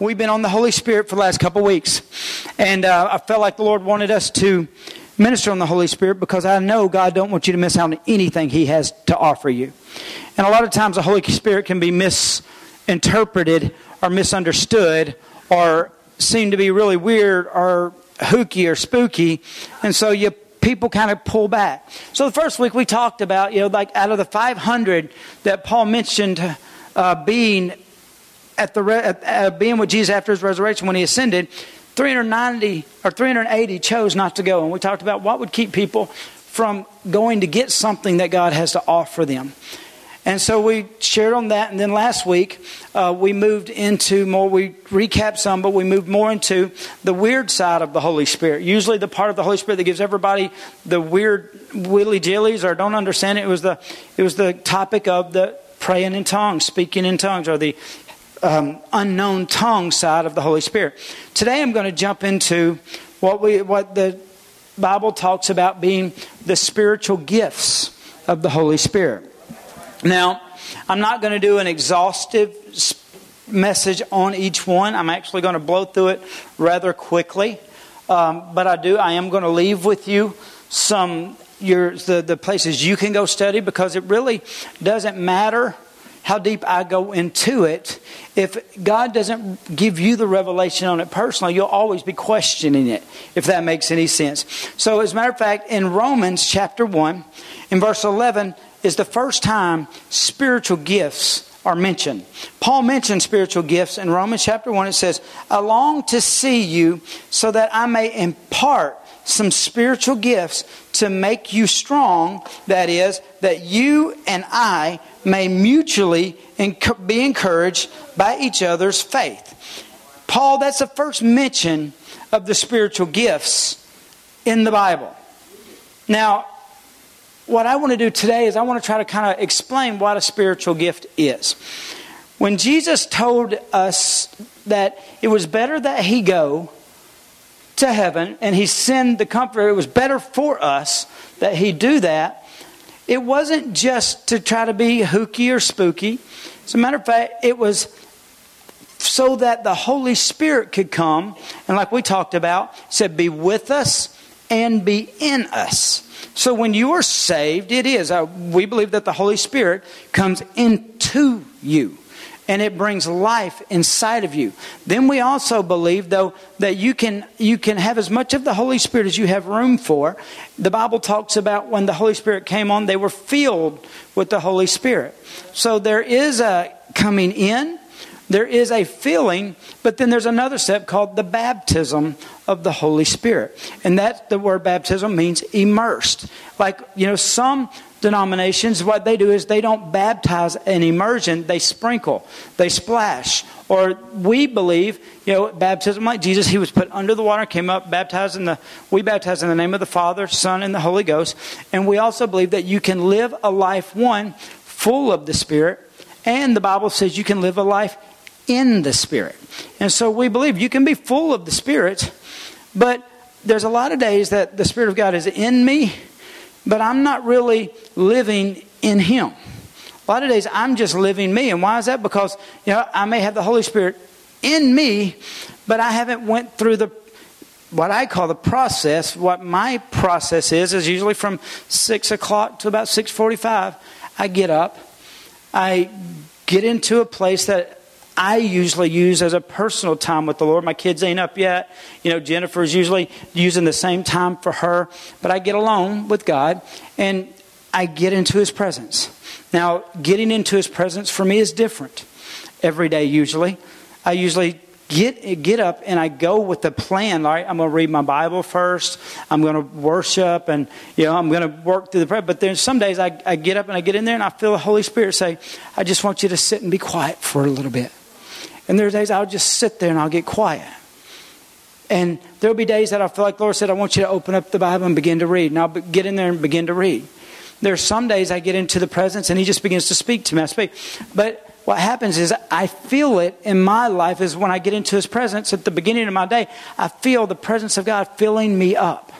we've been on the Holy Spirit for the last couple weeks. And uh, I felt like the Lord wanted us to minister on the Holy Spirit because I know God don't want you to miss out on anything He has to offer you. And a lot of times the Holy Spirit can be misinterpreted or misunderstood or seem to be really weird or hooky or spooky. And so you people kind of pull back. So the first week we talked about, you know, like out of the 500 that Paul mentioned uh, being at the re- uh, being with Jesus after his resurrection when he ascended, 390 or 380 chose not to go. And we talked about what would keep people from going to get something that God has to offer them. And so we shared on that. And then last week, uh, we moved into more, we recapped some, but we moved more into the weird side of the Holy Spirit. Usually the part of the Holy Spirit that gives everybody the weird willy jillies or don't understand it. It was the, it was the topic of the praying in tongues, speaking in tongues, or the um, unknown tongue side of the Holy Spirit. Today I'm going to jump into what, we, what the Bible talks about being the spiritual gifts of the Holy Spirit. Now, I'm not going to do an exhaustive message on each one. I'm actually going to blow through it rather quickly. Um, but I do. I am going to leave with you some your the, the places you can go study because it really doesn't matter how deep I go into it, if God doesn't give you the revelation on it personally, you'll always be questioning it, if that makes any sense. So, as a matter of fact, in Romans chapter 1, in verse 11, is the first time spiritual gifts are mentioned. Paul mentioned spiritual gifts in Romans chapter 1. It says, I long to see you so that I may impart some spiritual gifts to make you strong. That is, that you and I may mutually be encouraged by each other's faith. Paul, that's the first mention of the spiritual gifts in the Bible. Now, what I want to do today is I want to try to kind of explain what a spiritual gift is. When Jesus told us that it was better that he go to heaven and he send the comforter, it was better for us that he do that it wasn't just to try to be hooky or spooky. As a matter of fact, it was so that the Holy Spirit could come, and like we talked about, said, be with us and be in us. So when you are saved, it is. Uh, we believe that the Holy Spirit comes into you and it brings life inside of you. Then we also believe, though, that you can, you can have as much of the Holy Spirit as you have room for. The Bible talks about when the Holy Spirit came on, they were filled with the Holy Spirit. So there is a coming in, there is a filling, but then there's another step called the baptism of the Holy Spirit. And that the word baptism means immersed. Like, you know, some denominations, what they do is they don't baptize an immersion, they sprinkle, they splash. Or we believe, you know, baptism like Jesus, he was put under the water, came up, baptized in the, we baptize in the name of the Father, Son, and the Holy Ghost. And we also believe that you can live a life, one, full of the Spirit, and the Bible says you can live a life in the Spirit. And so we believe you can be full of the Spirit, but there's a lot of days that the Spirit of God is in me but I'm not really living in Him. A lot of days I'm just living me. And why is that? Because you know I may have the Holy Spirit in me, but I haven't went through the what I call the process. What my process is is usually from six o'clock to about six forty-five. I get up, I get into a place that I usually use as a personal time with the Lord. My kids ain't up yet. You know, Jennifer's usually using the same time for her. But I get alone with God and I get into His presence. Now, getting into His presence for me is different every day, usually. I usually get get up and I go with the plan. Right, I'm going to read my Bible first. I'm going to worship, and you know I'm going to work through the prayer. But then some days I, I get up and I get in there and I feel the Holy Spirit say, "I just want you to sit and be quiet for a little bit." And there are days I'll just sit there and I'll get quiet. And there'll be days that I feel like Lord said, I want you to open up the Bible and begin to read. And I'll get in there and begin to read. There are some days I get into the presence and He just begins to speak to me. I speak. But what happens is I feel it in my life is when I get into His presence at the beginning of my day, I feel the presence of God filling me up.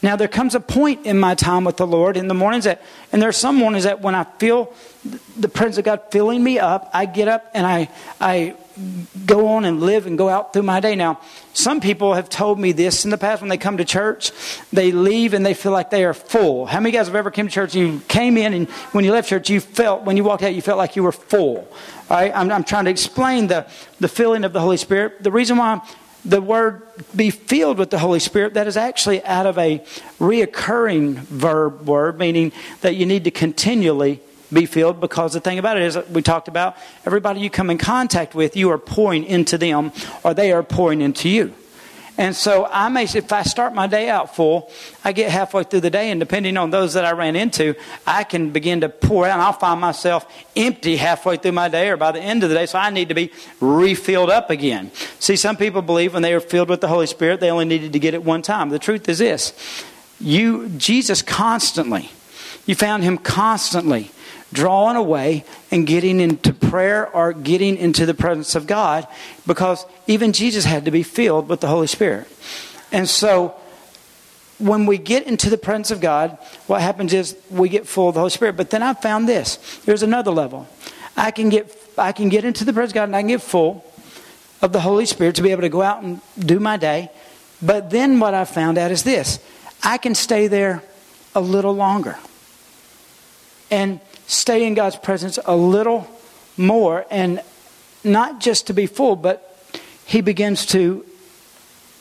Now, there comes a point in my time with the Lord in the mornings that, and there are some mornings that when I feel the presence of God filling me up, I get up and I, I go on and live and go out through my day. Now, some people have told me this in the past when they come to church, they leave and they feel like they are full. How many guys have ever came to church you came in and when you left church, you felt, when you walked out, you felt like you were full? All right? I'm, I'm trying to explain the, the feeling of the Holy Spirit. The reason why the word be filled with the Holy Spirit, that is actually out of a reoccurring verb word, meaning that you need to continually be filled because the thing about it is we talked about everybody you come in contact with you are pouring into them or they are pouring into you and so i may if i start my day out full i get halfway through the day and depending on those that i ran into i can begin to pour out and i'll find myself empty halfway through my day or by the end of the day so i need to be refilled up again. See some people believe when they are filled with the holy spirit they only needed to get it one time. The truth is this. You jesus constantly you found him constantly drawing away and getting into prayer or getting into the presence of God because even Jesus had to be filled with the Holy Spirit. And so when we get into the presence of God, what happens is we get full of the Holy Spirit. But then I found this. There's another level. I can get I can get into the presence of God and I can get full of the Holy Spirit to be able to go out and do my day. But then what I found out is this. I can stay there a little longer. And stay in God's presence a little more and not just to be full, but He begins to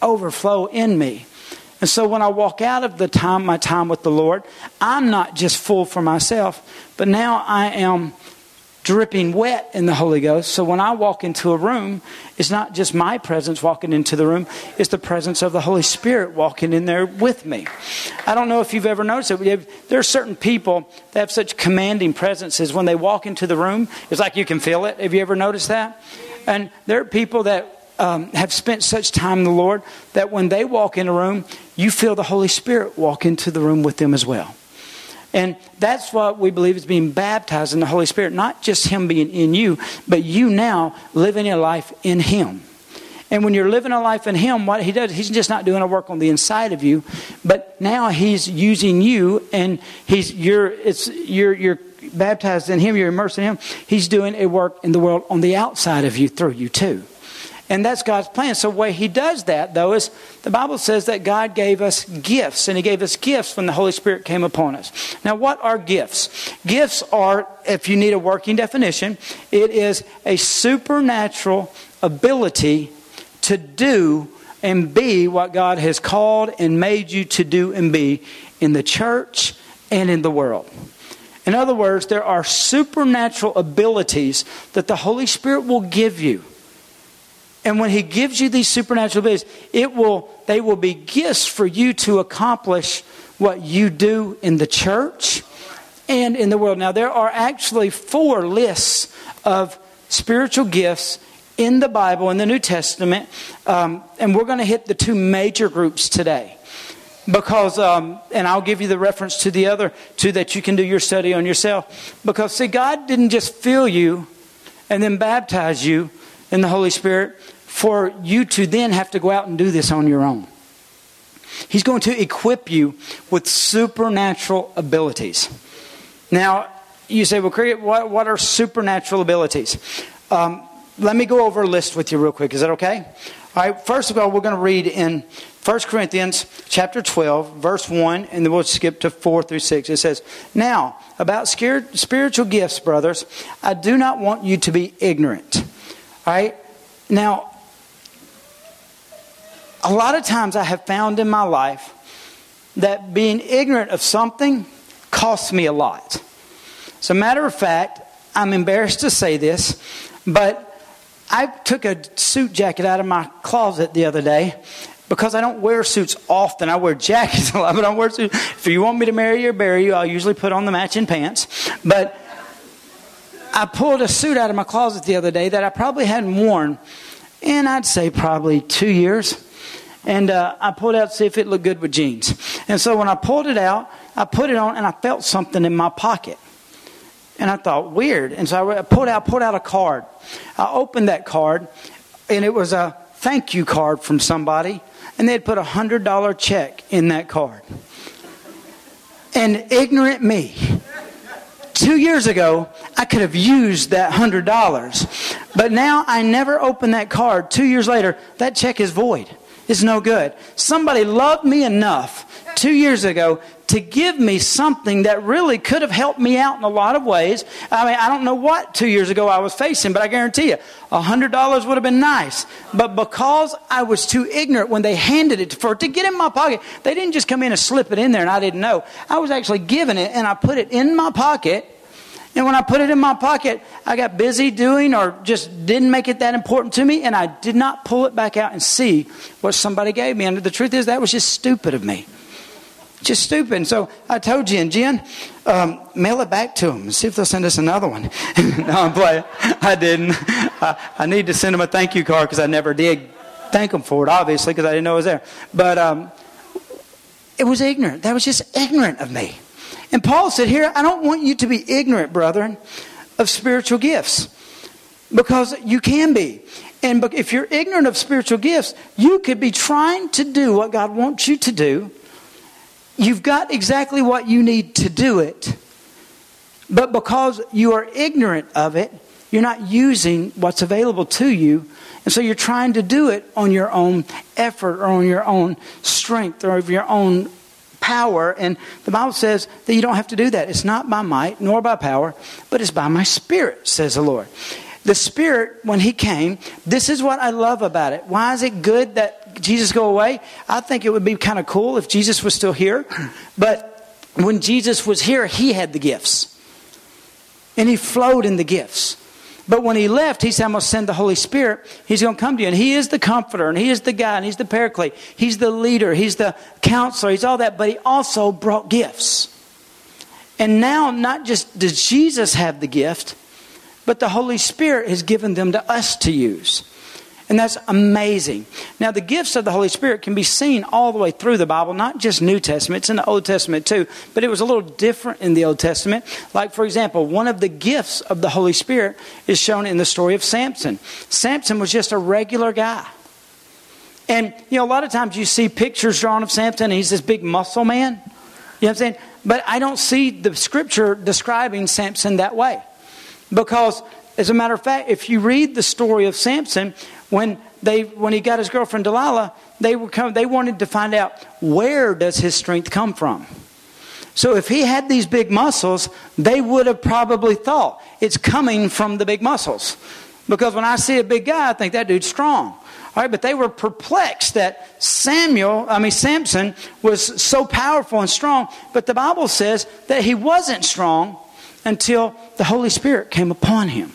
overflow in me. And so when I walk out of the time, my time with the Lord, I'm not just full for myself, but now I am dripping wet in the Holy Ghost. So when I walk into a room, it's not just my presence walking into the room, it's the presence of the Holy Spirit walking in there with me. I don't know if you've ever noticed it. There are certain people that have such commanding presences. When they walk into the room, it's like you can feel it. Have you ever noticed that? And there are people that um, have spent such time in the Lord that when they walk in a room, you feel the Holy Spirit walk into the room with them as well. And that's what we believe is being baptized in the Holy Spirit. Not just Him being in you, but you now living a life in Him. And when you're living a life in Him, what He does, He's just not doing a work on the inside of you, but now He's using you, and He's you're it's you're you're baptized in Him, you're immersed in Him. He's doing a work in the world on the outside of you through you too. And that's God's plan. So, the way He does that, though, is the Bible says that God gave us gifts, and He gave us gifts when the Holy Spirit came upon us. Now, what are gifts? Gifts are, if you need a working definition, it is a supernatural ability to do and be what God has called and made you to do and be in the church and in the world. In other words, there are supernatural abilities that the Holy Spirit will give you and when he gives you these supernatural abilities, it will, they will be gifts for you to accomplish what you do in the church and in the world. Now, there are actually four lists of spiritual gifts in the Bible, in the New Testament, um, and we're going to hit the two major groups today. Because, um, and I'll give you the reference to the other two that you can do your study on yourself. Because, see, God didn't just fill you and then baptize you in the Holy Spirit for you to then have to go out and do this on your own. He's going to equip you with supernatural abilities. Now, you say, well, Craig, what, what are supernatural abilities? Um, let me go over a list with you real quick. Is that okay? All right, first of all, we're going to read in 1 Corinthians chapter 12, verse 1, and then we'll skip to 4 through 6. It says, Now, about spiritual gifts, brothers, I do not want you to be ignorant. All right? Now, a lot of times I have found in my life that being ignorant of something costs me a lot. As a matter of fact, I'm embarrassed to say this, but I took a suit jacket out of my closet the other day because I don't wear suits often. I wear jackets a lot, but I don't wear suits. If you want me to marry you or bury you, I'll usually put on the matching pants. But I pulled a suit out of my closet the other day that I probably hadn't worn in, I'd say, probably two years and uh, I pulled out to see if it looked good with jeans. And so when I pulled it out, I put it on and I felt something in my pocket. And I thought, weird. And so I pulled out, pulled out a card. I opened that card, and it was a thank you card from somebody, and they had put a hundred dollar check in that card. And ignorant me two years ago, I could have used that $100. But now I never open that card. Two years later, that check is void. It's no good. Somebody loved me enough two years ago to give me something that really could have helped me out in a lot of ways. I mean, I don't know what two years ago I was facing, but I guarantee you, a hundred dollars would have been nice. But because I was too ignorant when they handed it for to get in my pocket, they didn't just come in and slip it in there and I didn't know. I was actually given it and I put it in my pocket. And when I put it in my pocket, I got busy doing or just didn't make it that important to me, and I did not pull it back out and see what somebody gave me. And the truth is, that was just stupid of me. Just stupid. And so I told Jen, Jen, um, mail it back to them and see if they'll send us another one. no, I'm playing. I didn't. I, I, need to send them a thank you card because I never did thank them for it, obviously, because I didn't know it was there. But um, it was ignorant. That was just ignorant of me. And Paul said, Here, I don't want you to be ignorant, brethren, of spiritual gifts because you can be. And if you're ignorant of spiritual gifts, you could be trying to do what God wants you to do You've got exactly what you need to do it. But because you are ignorant of it, you're not using what's available to you. And so you're trying to do it on your own effort or on your own strength or of your own power. And the Bible says that you don't have to do that. It's not by might nor by power, but it's by my spirit, says the Lord. The Spirit, when He came, this is what I love about it. Why is it good that Jesus go away? I think it would be kind of cool if Jesus was still here. But when Jesus was here, He had the gifts. And He flowed in the gifts. But when he left, he said, I'm going to send the Holy Spirit. He's going to come to you. And he is the comforter, and he is the guide, and he's the paraclete. He's the leader, he's the counselor, he's all that. But he also brought gifts. And now, not just does Jesus have the gift, but the Holy Spirit has given them to us to use. And that's amazing. Now, the gifts of the Holy Spirit can be seen all the way through the Bible, not just New Testament, it's in the Old Testament too, but it was a little different in the Old Testament. Like, for example, one of the gifts of the Holy Spirit is shown in the story of Samson. Samson was just a regular guy. And, you know, a lot of times you see pictures drawn of Samson, and he's this big muscle man. You know what I'm saying? But I don't see the scripture describing Samson that way. Because, as a matter of fact, if you read the story of Samson, when, they, when he got his girlfriend Delilah, they, were come, they wanted to find out where does his strength come from. So if he had these big muscles, they would have probably thought it's coming from the big muscles. Because when I see a big guy, I think that dude's strong. All right, but they were perplexed that Samuel, I mean Samson, was so powerful and strong. But the Bible says that he wasn't strong until the Holy Spirit came upon him.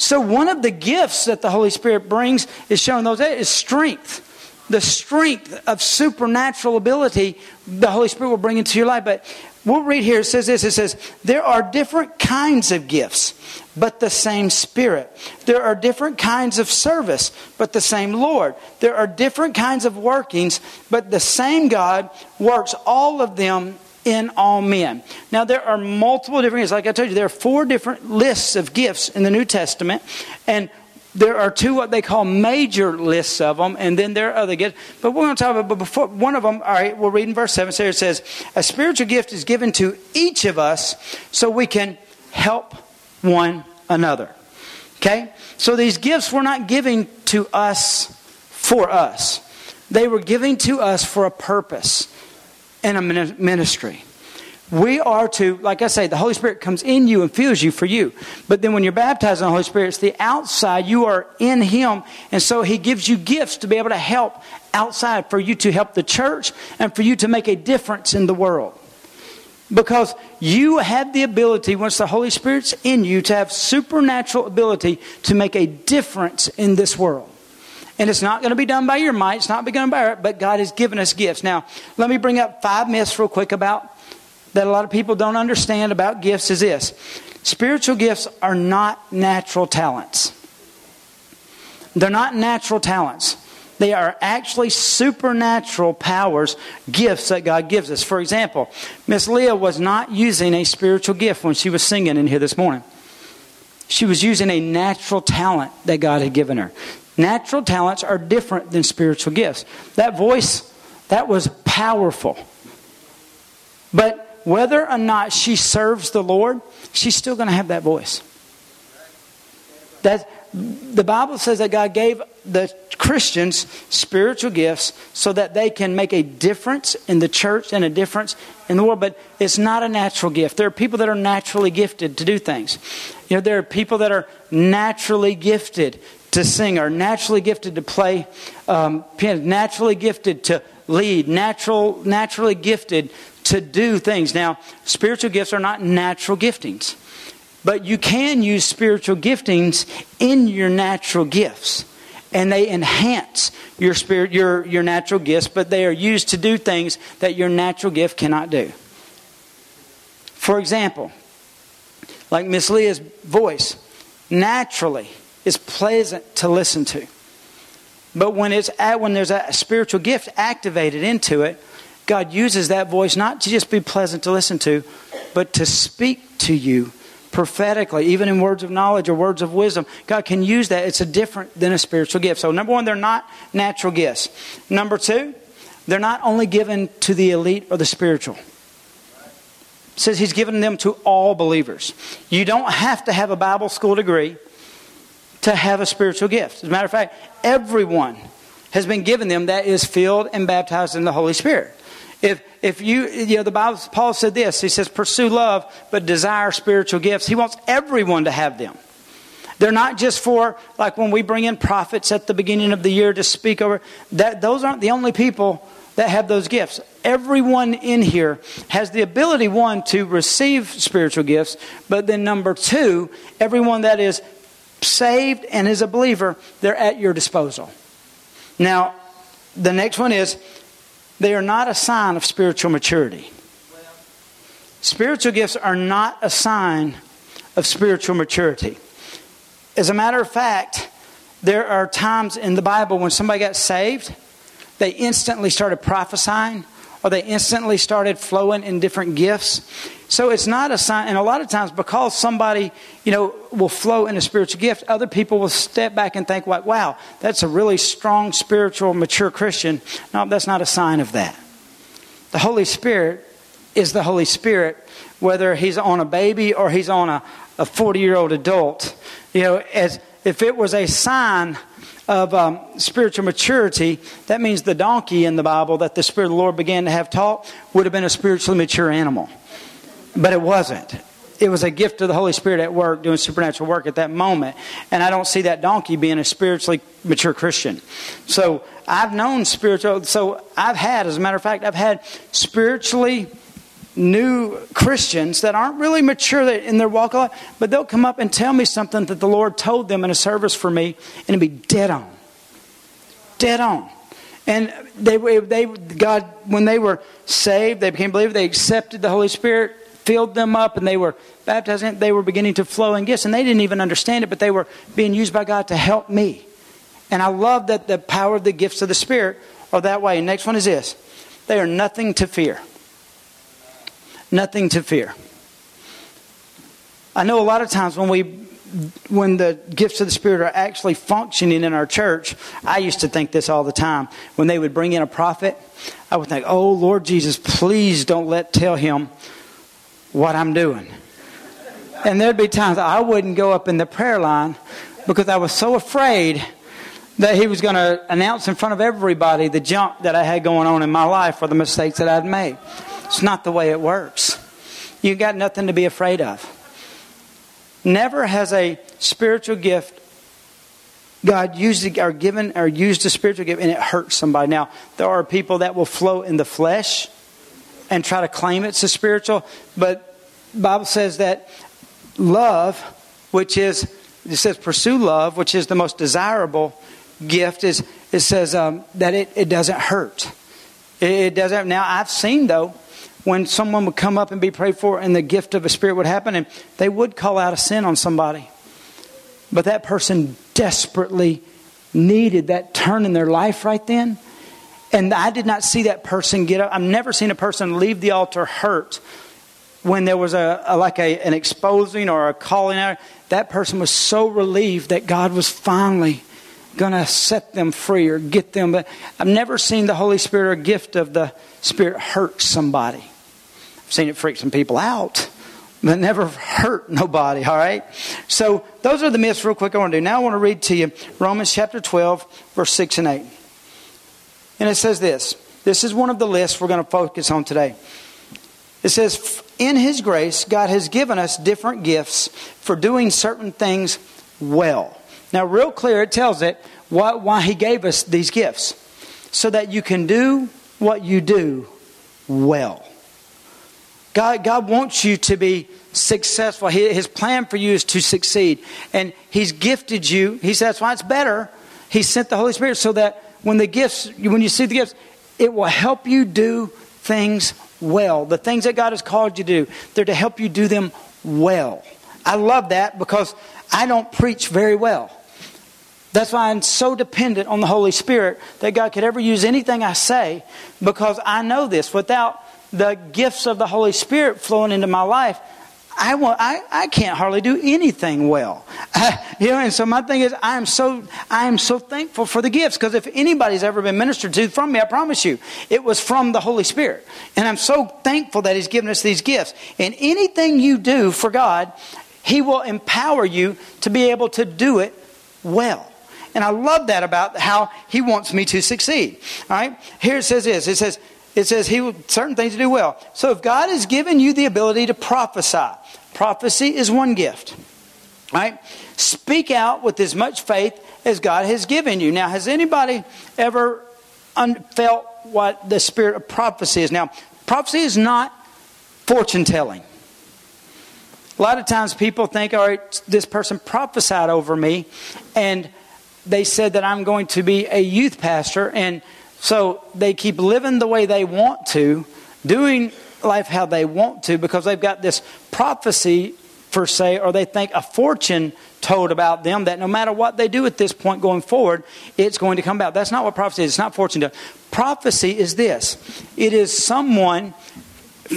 So, one of the gifts that the Holy Spirit brings is shown those eh, is strength. The strength of supernatural ability the Holy Spirit will bring into your life. But we'll read here, it says this it says, There are different kinds of gifts, but the same Spirit. There are different kinds of service, but the same Lord. There are different kinds of workings, but the same God works all of them in all men. Now, there are multiple different gifts. Like I told you, there are four different lists of gifts in the New Testament, and there are two what they call major lists of them, and then there are other gifts. But we're going to talk about but before one of them. All right, we'll read in verse seven. So it says, "A spiritual gift is given to each of us, so we can help one another." Okay, so these gifts were not given to us for us; they were given to us for a purpose in a ministry. We are to, like I say, the Holy Spirit comes in you and fills you for you. But then when you're baptized in the Holy Spirit, it's the outside. You are in Him. And so He gives you gifts to be able to help outside, for you to help the church and for you to make a difference in the world. Because you have the ability, once the Holy Spirit's in you, to have supernatural ability to make a difference in this world. And it's not going to be done by your might. It's not going to by it, but God has given us gifts. Now, let me bring up five myths real quick about that a lot of people don't understand about gifts is this. Spiritual gifts are not natural talents. They're not natural talents. They are actually supernatural powers, gifts that God gives us. For example, Miss Leah was not using a spiritual gift when she was singing in here this morning. She was using a natural talent that God had given her. Natural talents are different than spiritual gifts. That voice, that was powerful. But whether or not she serves the Lord, she's still going to have that voice. That the Bible says that God gave the Christians spiritual gifts so that they can make a difference in the church and a difference in the world. But it's not a natural gift. There are people that are naturally gifted to do things. You know, there are people that are naturally gifted to sing, are naturally gifted to play um, piano, naturally gifted to lead, natural, naturally gifted to do things. Now, spiritual gifts are not natural giftings. But you can use spiritual giftings in your natural gifts. And they enhance your spirit, your, your natural gifts, but they are used to do things that your natural gift cannot do. For example, like Miss Leah's voice, naturally is pleasant to listen to. But when, it's when there's a spiritual gift activated into it, God uses that voice not to just be pleasant to listen to, but to speak to you prophetically, even in words of knowledge or words of wisdom. God can use that. It's a different than a spiritual gift. So, number one, they're not natural gifts. Number two, they're not only given to the elite or the spiritual. It says He's given them to all believers. You don't have to have a Bible school degree to have a spiritual gift. As a matter of fact, everyone has been given them that is filled and baptized in the Holy Spirit. If, if you, you know, the Bible, Paul said this, he says, pursue love, but desire spiritual gifts. He wants everyone to have them. They're not just for, like when we bring in prophets at the beginning of the year to speak over, that, those aren't the only people that have those gifts. Everyone in here has the ability, one, to receive spiritual gifts, but then number two, everyone that is saved and is a believer, they're at your disposal. Now, the next one is they are not a sign of spiritual maturity. Spiritual gifts are not a sign of spiritual maturity. As a matter of fact, there are times in the Bible when somebody got saved, they instantly started prophesying or they instantly started flowing in different gifts. So it's not a sign, and a lot of times because somebody, you know, will flow in a spiritual gift, other people will step back and think, like, wow, that's a really strong, spiritual, mature Christian. No, that's not a sign of that. The Holy Spirit is the Holy Spirit, whether he's on a baby or he's on a, a 40 year old adult. You know, as if it was a sign of um, spiritual maturity, that means the donkey in the Bible that the Spirit of the Lord began to have taught would have been a spiritually mature animal. But it wasn't. It was a gift of the Holy Spirit at work, doing supernatural work at that moment. And I don't see that donkey being a spiritually mature Christian. So I've known spiritual, so I've had, as a matter of fact, I've had spiritually new Christians that aren't really mature in their walk of life, but they'll come up and tell me something that the Lord told them in a service for me, and it'll be dead on. Dead on. And they, they, God, when they were saved, they became believers, they accepted the Holy Spirit, filled them up, and they were baptized, they were beginning to flow in gifts, and they didn't even understand it, but they were being used by God to help me. And I love that the power of the gifts of the Spirit are that way. And next one is this they are nothing to fear nothing to fear. I know a lot of times when we when the gifts of the Spirit are actually functioning in our church, I used to think this all the time. When they would bring in a prophet, I would think, Oh Lord Jesus, please don't let tell him what I'm doing. And there'd be times I wouldn't go up in the prayer line because I was so afraid that he was going to announce in front of everybody the junk that I had going on in my life or the mistakes that I'd made. It's not the way it works. You got nothing to be afraid of. Never has a spiritual gift God used or given or used a spiritual gift and it hurts somebody. Now, there are people that will flow in the flesh and try to claim it's a spiritual, but Bible says that love, which is it says pursue love, which is the most desirable gift, is it says um, that it, it doesn't hurt. It, it doesn't. Now I've seen though when someone would come up and be prayed for and the gift of a spirit would happen and they would call out a sin on somebody. But that person desperately needed that turn in their life right then. And I did not see that person get up. I've never seen a person leave the altar hurt when there was a, a like a, an exposing or a calling out. That person was so relieved that God was finally going to set them free or get them. But I've never seen the Holy Spirit or gift of the Spirit hurt somebody. Seen it freak some people out, but never hurt nobody, all right? So those are the myths, real quick, I want to do. Now I want to read to you Romans chapter 12, verse 6 and 8. And it says this this is one of the lists we're going to focus on today. It says, In His grace, God has given us different gifts for doing certain things well. Now, real clear, it tells it why, why He gave us these gifts. So that you can do what you do well. God, God wants you to be successful. His plan for you is to succeed. And He's gifted you. He says that's why it's better. He sent the Holy Spirit so that when the gifts, when you see the gifts, it will help you do things well. The things that God has called you to do, they're to help you do them well. I love that because I don't preach very well. That's why I'm so dependent on the Holy Spirit that God could ever use anything I say because I know this. Without the gifts of the Holy Spirit flowing into my life, I, want, I, I can't hardly do anything well. you know, and so my thing is, I am so, I am so thankful for the gifts because if anybody's ever been ministered to from me, I promise you, it was from the Holy Spirit. And I'm so thankful that He's given us these gifts. And anything you do for God, He will empower you to be able to do it well. And I love that about how He wants me to succeed. All right? Here it says this it says, it says he will certain things to do well. So if God has given you the ability to prophesy, prophecy is one gift. Right? Speak out with as much faith as God has given you. Now, has anybody ever un- felt what the spirit of prophecy is? Now, prophecy is not fortune telling. A lot of times people think, all right, this person prophesied over me, and they said that I'm going to be a youth pastor, and so they keep living the way they want to, doing life how they want to, because they've got this prophecy, per se, or they think a fortune told about them that no matter what they do at this point going forward, it's going to come about. That's not what prophecy is. It's not fortune telling. Prophecy is this it is someone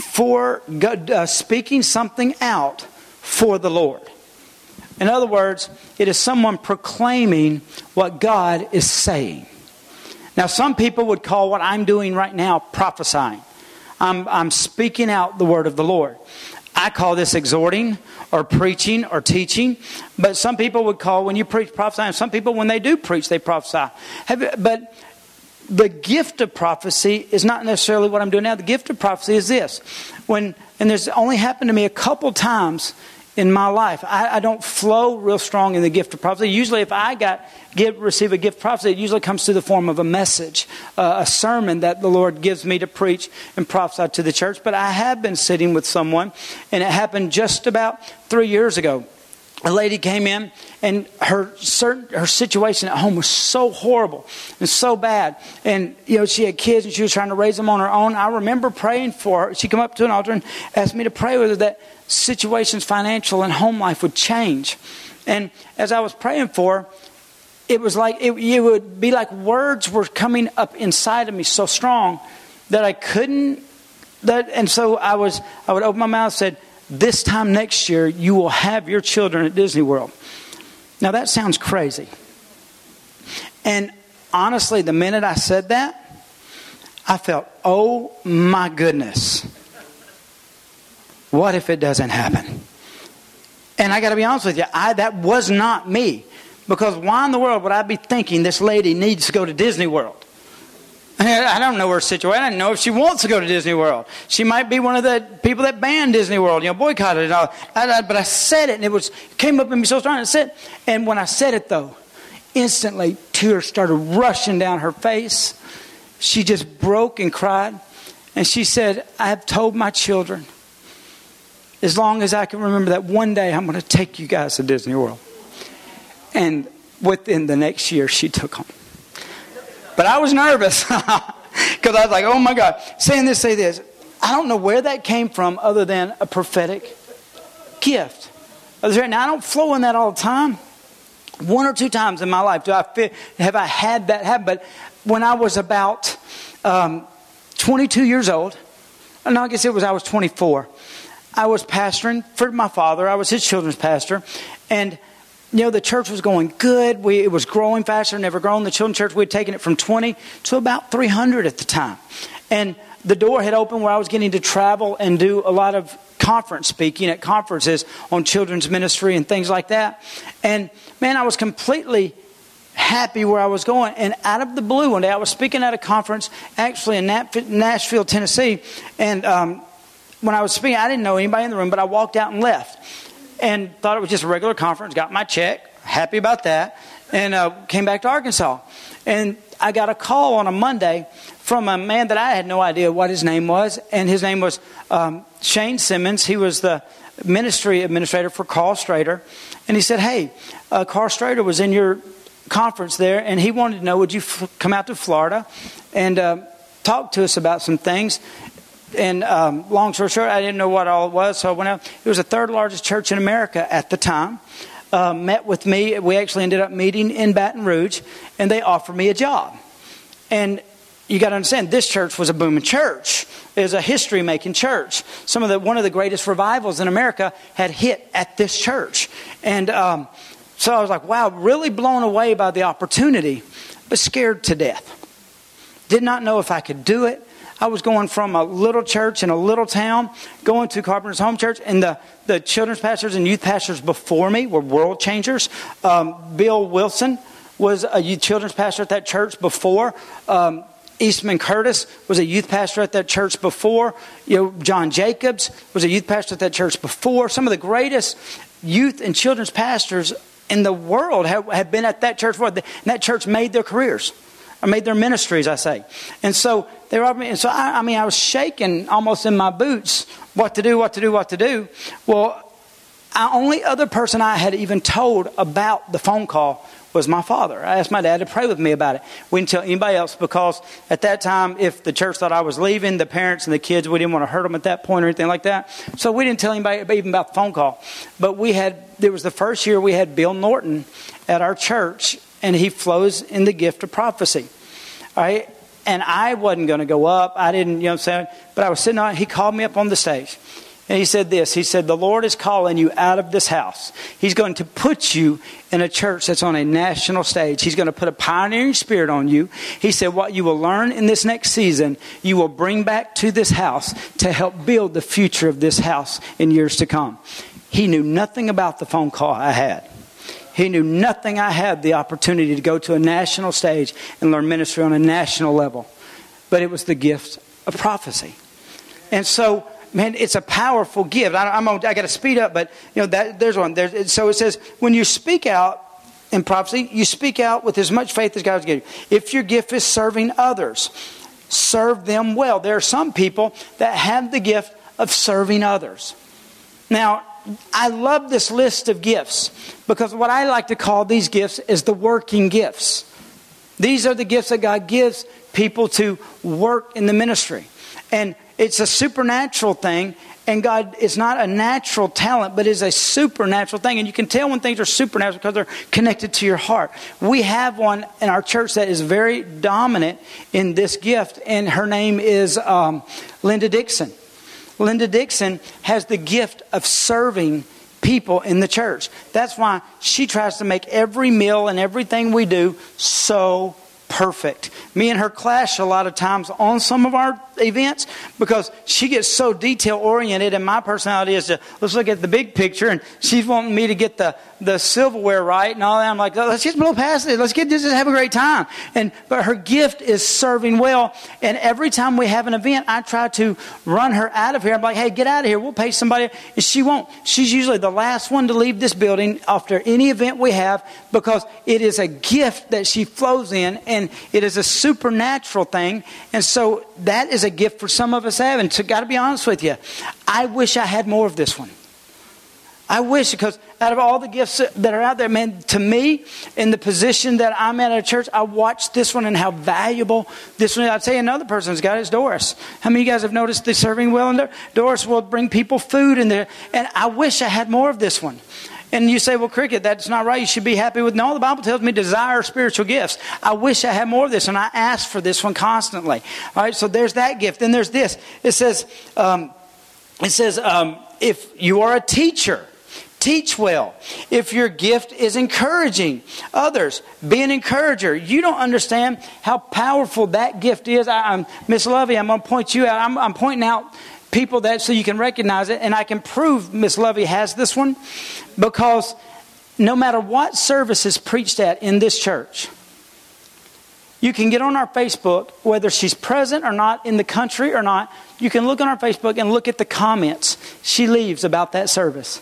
for God, uh, speaking something out for the Lord. In other words, it is someone proclaiming what God is saying. Now, some people would call what I'm doing right now prophesying. I'm, I'm speaking out the word of the Lord. I call this exhorting or preaching or teaching, but some people would call when you preach prophesying. Some people, when they do preach, they prophesy. but the gift of prophecy is not necessarily what I'm doing now. The gift of prophecy is this. When, and this only happened to me a couple times in my life. I, I, don't flow real strong in the gift of prophecy. Usually, if I got give receive a gift of prophecy, it usually comes through the form of a message, uh, a sermon that the Lord gives me to preach and prophesy to the church. But I have been sitting with someone, and it happened just about three years ago. A lady came in, and her certain, her situation at home was so horrible and so bad. And you know, she had kids, and she was trying to raise them on her own. I remember praying for her. She came up to an altar and asked me to pray with her that situations, financial and home life, would change. And as I was praying for her, it was like it, it would be like words were coming up inside of me so strong that I couldn't. That and so I was. I would open my mouth and said, "This time next year, you will have your children at Disney World." Now that sounds crazy. And honestly, the minute I said that, I felt, "Oh my goodness." What if it doesn't happen? And I got to be honest with you, I, that was not me. Because why in the world would I be thinking this lady needs to go to Disney World? I don't know her situation. I don't know if she wants to go to Disney World. She might be one of the people that banned Disney World, you know, boycotted and all. I, I, but I said it, and it was came up in me so strong. I said, and when I said it though, instantly tears started rushing down her face. She just broke and cried, and she said, "I have told my children as long as I can remember that one day I'm going to take you guys to Disney World. And within the next year, she took them. But I was nervous because I was like, oh my God. Saying this, say this. I don't know where that came from other than a prophetic gift. Now, I don't flow in that all the time. One or two times in my life do I feel, have I had that happen. But when I was about um, 22 years old, no, I guess it was I was 24. I was pastoring for my father. I was his children's pastor. And, you know, the church was going good. We, it was growing faster, never grown. The children's church, we had taken it from 20 to about 300 at the time. And the door had opened where I was getting to travel and do a lot of conference speaking at conferences on children's ministry and things like that. And man, I was completely happy where I was going. And out of the blue, one day I was speaking at a conference actually in Nashville, Tennessee. And um, when I was speaking, I didn't know anybody in the room, but I walked out and left and thought it was just a regular conference, got my check, happy about that, and uh, came back to Arkansas. And I got a call on a Monday from a man that I had no idea what his name was, and his name was um, Shane Simmons. He was the ministry administrator for Karl Strader. And he said, Hey, uh, Karl Strader was in your conference there, and he wanted to know would you f- come out to Florida and uh, talk to us about some things. And um, long story short, I didn't know what all it was, so I went out. It was the third largest church in America at the time. Uh, met with me. We actually ended up meeting in Baton Rouge, and they offered me a job. And you got to understand, this church was a booming church. It was a history making church. Some of the one of the greatest revivals in America had hit at this church, and um, so I was like, wow, really blown away by the opportunity, but scared to death. Did not know if I could do it. I was going from a little church in a little town, going to Carpenter's Home Church, and the, the children's pastors and youth pastors before me were world changers. Um, Bill Wilson was a youth children's pastor at that church before. Um, Eastman Curtis was a youth pastor at that church before. You know, John Jacobs was a youth pastor at that church before. Some of the greatest youth and children's pastors in the world have, have been at that church before. And that church made their careers, or made their ministries, I say. And so they were, and so I, I mean, I was shaking almost in my boots, what to do, what to do, what to do. Well, the only other person I had even told about the phone call was my father. I asked my dad to pray with me about it. We didn't tell anybody else because at that time, if the church thought I was leaving, the parents and the kids, we didn't want to hurt them at that point or anything like that. So we didn't tell anybody even about the phone call. But we had, it was the first year we had Bill Norton at our church, and he flows in the gift of prophecy. All right? And I wasn't going to go up. I didn't, you know what I'm saying? But I was sitting on, he called me up on the stage. And he said this He said, The Lord is calling you out of this house. He's going to put you in a church that's on a national stage. He's going to put a pioneering spirit on you. He said, What you will learn in this next season, you will bring back to this house to help build the future of this house in years to come. He knew nothing about the phone call I had. He knew nothing I had the opportunity to go to a national stage and learn ministry on a national level. But it was the gift of prophecy. And so man, it's a powerful gift. I, am I got to speed up, but you know that there's one. There's, so it says when you speak out in prophecy, you speak out with as much faith as God has given you. If your gift is serving others, serve them well. There are some people that have the gift of serving others. Now, I love this list of gifts because what I like to call these gifts is the working gifts. These are the gifts that God gives people to work in the ministry. And it's a supernatural thing, and God is not a natural talent, but is a supernatural thing. And you can tell when things are supernatural because they're connected to your heart. We have one in our church that is very dominant in this gift, and her name is um, Linda Dixon. Linda Dixon has the gift of serving people in the church. That's why she tries to make every meal and everything we do so perfect. Me and her clash a lot of times on some of our events because she gets so detail oriented, and my personality is to let's look at the big picture, and she's wanting me to get the, the silverware right and all that. I'm like, let's just blow past it. Let's get this just have a great time. And but her gift is serving well, and every time we have an event, I try to run her out of here. I'm like, hey, get out of here. We'll pay somebody, and she won't. She's usually the last one to leave this building after any event we have because it is a gift that she flows in, and it is a supernatural thing, and so that is a gift for some of us have. And to got to be honest with you, I wish I had more of this one. I wish because out of all the gifts that are out there, man, to me, in the position that I'm at at church, I watch this one and how valuable this one is. I'd say another person's got is Doris. How many of you guys have noticed the serving well in there? Doris will bring people food in there. And I wish I had more of this one. And you say, well, Cricket, that's not right. You should be happy with. No, the Bible tells me desire spiritual gifts. I wish I had more of this, and I ask for this one constantly. All right, so there's that gift. Then there's this. It says, um, it says, um, if you are a teacher, teach well. If your gift is encouraging others, be an encourager. You don't understand how powerful that gift is. I, am Miss Lovey. I'm going to point you out. I'm, I'm pointing out people that so you can recognize it, and I can prove Miss Lovey has this one because no matter what service is preached at in this church, you can get on our Facebook, whether she's present or not, in the country or not. You can look on our Facebook and look at the comments she leaves about that service.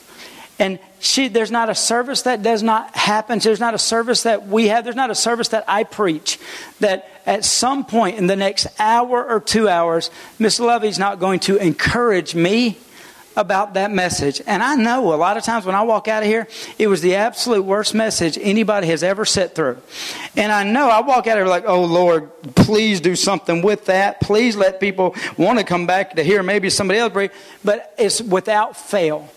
And she, there's not a service that does not happen. There's not a service that we have. There's not a service that I preach that at some point in the next hour or two hours, Miss Lovey's not going to encourage me about that message. And I know a lot of times when I walk out of here, it was the absolute worst message anybody has ever sat through. And I know I walk out of here like, oh Lord, please do something with that. Please let people want to come back to hear maybe somebody else. But it's without fail.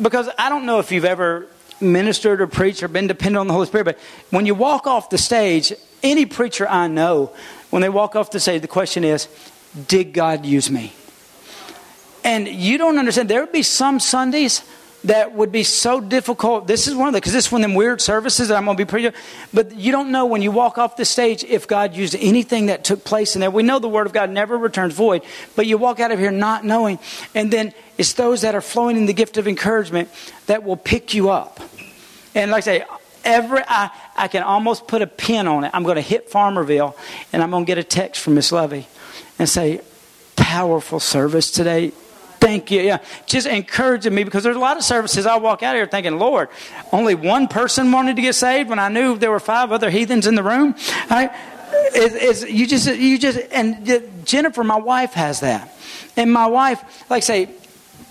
Because I don't know if you've ever ministered or preached or been dependent on the Holy Spirit, but when you walk off the stage, any preacher I know, when they walk off the stage, the question is, did God use me? And you don't understand. There would be some Sundays that would be so difficult. This is one of the, because this is one of them weird services that I'm going to be pretty, but you don't know when you walk off the stage if God used anything that took place in there. We know the Word of God never returns void, but you walk out of here not knowing. And then it's those that are flowing in the gift of encouragement that will pick you up. And like I say, every, I, I can almost put a pin on it. I'm going to hit Farmerville and I'm going to get a text from Miss Lovey, and say, powerful service today Thank you. Yeah. Just encouraging me because there's a lot of services I walk out here thinking, Lord, only one person wanted to get saved when I knew there were five other heathens in the room. I, it, you just, you just, and Jennifer, my wife, has that. And my wife, like I say,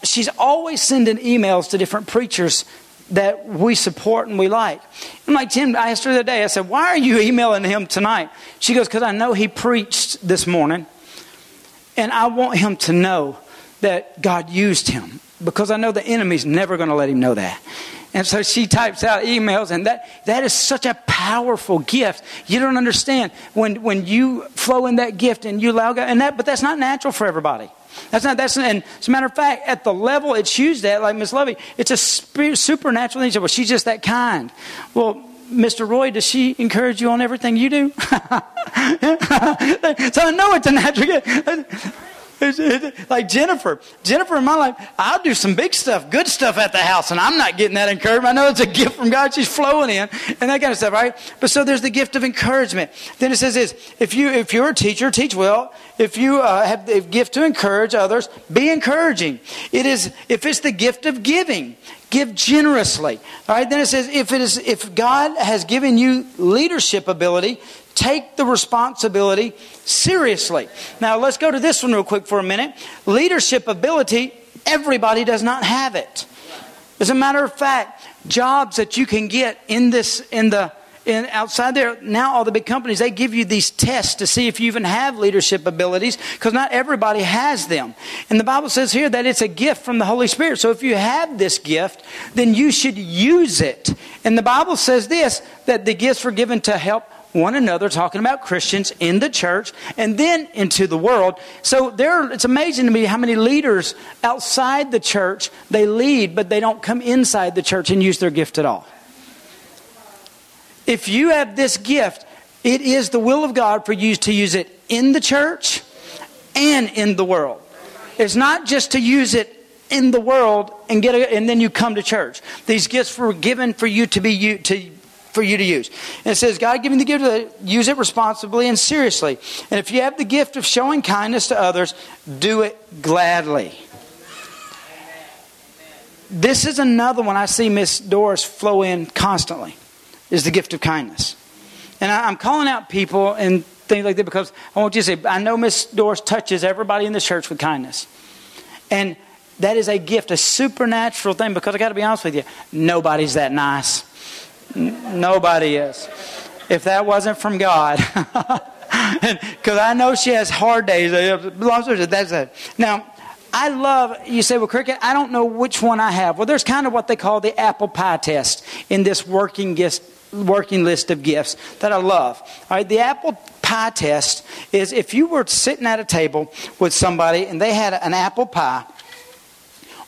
she's always sending emails to different preachers that we support and we like. I'm like, Tim, I asked her the other day, I said, why are you emailing him tonight? She goes, because I know he preached this morning, and I want him to know that God used him because I know the enemy's never going to let him know that. And so she types out emails, and that, that is such a powerful gift. You don't understand when, when you flow in that gift and you allow God, and that, but that's not natural for everybody. That's not, that's, and as a matter of fact, at the level it's used at, like Miss Lovey, it's a supernatural thing. Well, she's just that kind. Well, Mr. Roy, does she encourage you on everything you do? so I know it's a natural gift like Jennifer. Jennifer in my life, I'll do some big stuff, good stuff at the house, and I'm not getting that encouragement. I know it's a gift from God. She's flowing in and that kind of stuff, right? But so there's the gift of encouragement. Then it says this, if you, if you're a teacher, teach well. If you uh, have the gift to encourage others, be encouraging. It is, if it's the gift of giving, give generously. All right. Then it says, if it is, if God has given you leadership ability, take the responsibility seriously. Now, let's go to this one real quick for a minute. Leadership ability, everybody does not have it. As a matter of fact, jobs that you can get in this, in the, in, outside there, now all the big companies, they give you these tests to see if you even have leadership abilities because not everybody has them. And the Bible says here that it's a gift from the Holy Spirit. So if you have this gift, then you should use it. And the Bible says this that the gifts were given to help one another, talking about Christians in the church and then into the world. So there, it's amazing to me how many leaders outside the church they lead, but they don't come inside the church and use their gift at all. If you have this gift, it is the will of God for you to use it in the church and in the world. It's not just to use it in the world and get a, and then you come to church. These gifts were given for you to be you to for you to use. And it says, God giving the gift to use it responsibly and seriously. And if you have the gift of showing kindness to others, do it gladly. This is another one I see Miss Doris flow in constantly, is the gift of kindness. And I, am calling out people and things like that because I want you to say, I know Miss Doris touches everybody in the church with kindness. And that is a gift, a supernatural thing because I got to be honest with you, nobody's that nice. Nobody is. If that wasn't from God. Because I know she has hard days. That's it. Now, I love, you say, well, Cricket, I don't know which one I have. Well, there's kind of what they call the apple pie test in this working, gift, working list of gifts that I love. All right, the apple pie test is if you were sitting at a table with somebody and they had an apple pie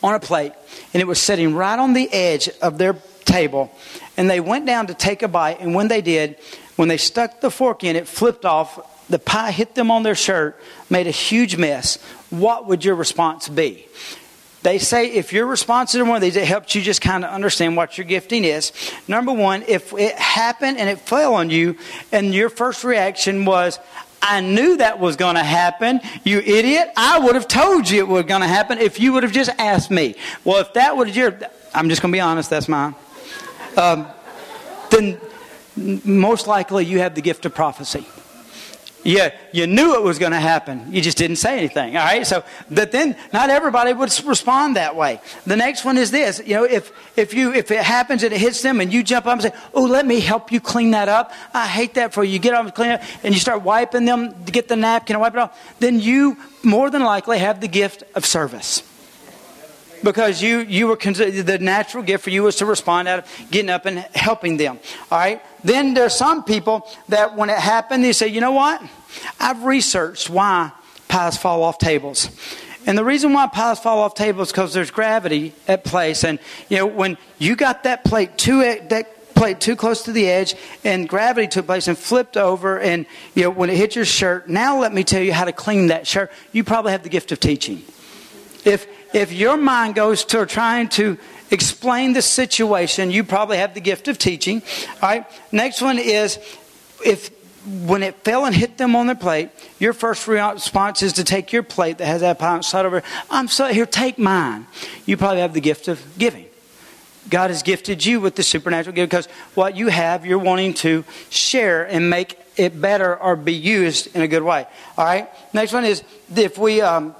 on a plate and it was sitting right on the edge of their table. And they went down to take a bite, and when they did, when they stuck the fork in, it flipped off. The pie hit them on their shirt, made a huge mess. What would your response be? They say if your response to one of these, it helps you just kind of understand what your gifting is. Number one, if it happened and it fell on you, and your first reaction was, I knew that was going to happen. You idiot. I would have told you it was going to happen if you would have just asked me. Well, if that would have your, I'm just going to be honest, that's mine. Um, then most likely you have the gift of prophecy. Yeah, you knew it was going to happen. You just didn't say anything. All right. So, but then not everybody would respond that way. The next one is this. You know, if if you if it happens and it hits them and you jump up and say, "Oh, let me help you clean that up," I hate that for you. You get up and clean it, and you start wiping them to get the napkin and wipe it off. Then you more than likely have the gift of service because you you were the natural gift for you was to respond out of getting up and helping them. All right. Then there's some people that when it happened, they say, you know what? I've researched why pies fall off tables. And the reason why pies fall off tables is because there's gravity at place. And, you know, when you got that plate too, eh, that plate too close to the edge and gravity took place and flipped over and, you know, when it hit your shirt, now let me tell you how to clean that shirt. You probably have the gift of teaching. If, if your mind goes to trying to explain the situation, you probably have the gift of teaching. All right. Next one is if when it fell and hit them on their plate, your first response is to take your plate that has that pie side over. I'm so here, take mine. You probably have the gift of giving. God has gifted you with the supernatural gift because what you have, you're wanting to share and make it better or be used in a good way. All right. Next one is if we um,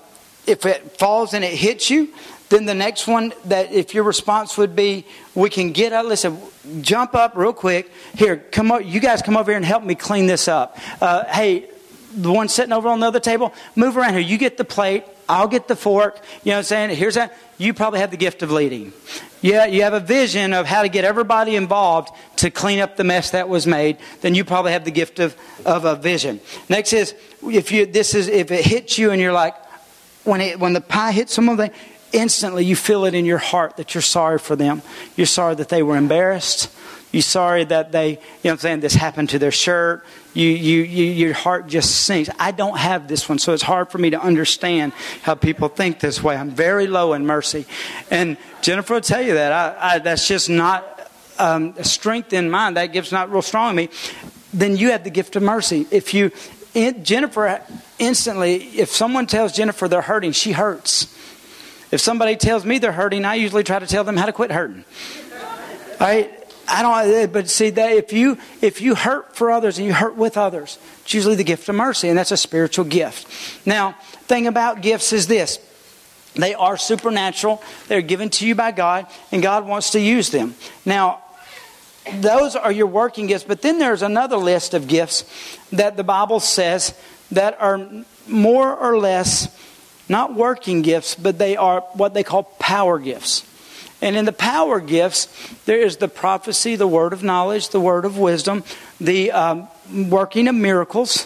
if it falls and it hits you, then the next one that if your response would be, we can get up, listen, jump up real quick. Here, come up, you guys come over here and help me clean this up. Uh, hey, the one sitting over on the other table, move around here. You get the plate. I'll get the fork. You know what I'm saying? Here's that. You probably have the gift of leading. Yeah, you have a vision of how to get everybody involved to clean up the mess that was made. Then you probably have the gift of, of a vision. Next is if you this is if it hits you and you're like, when it when the pie hits someone, instantly you feel it in your heart that you're sorry for them. You're sorry that they were embarrassed. You're sorry that they, you know I'm saying, this happened to their shirt. You, you, you, your heart just sinks. I don't have this one, so it's hard for me to understand how people think this way. I'm very low in mercy. And Jennifer will tell you that. I, I, that's just not um, a strength in mine. That gift's not real strong in me. Then you have the gift of mercy. If you, Jennifer, instantly, if someone tells Jennifer they're hurting, she hurts. If somebody tells me they're hurting, I usually try to tell them how to quit hurting. I, I don't. But see that if you if you hurt for others and you hurt with others, it's usually the gift of mercy, and that's a spiritual gift. Now, thing about gifts is this: they are supernatural. They're given to you by God, and God wants to use them. Now, those are your working gifts. But then there's another list of gifts that the Bible says that are more or less not working gifts, but they are what they call power gifts. And in the power gifts, there is the prophecy, the word of knowledge, the word of wisdom, the um, working of miracles,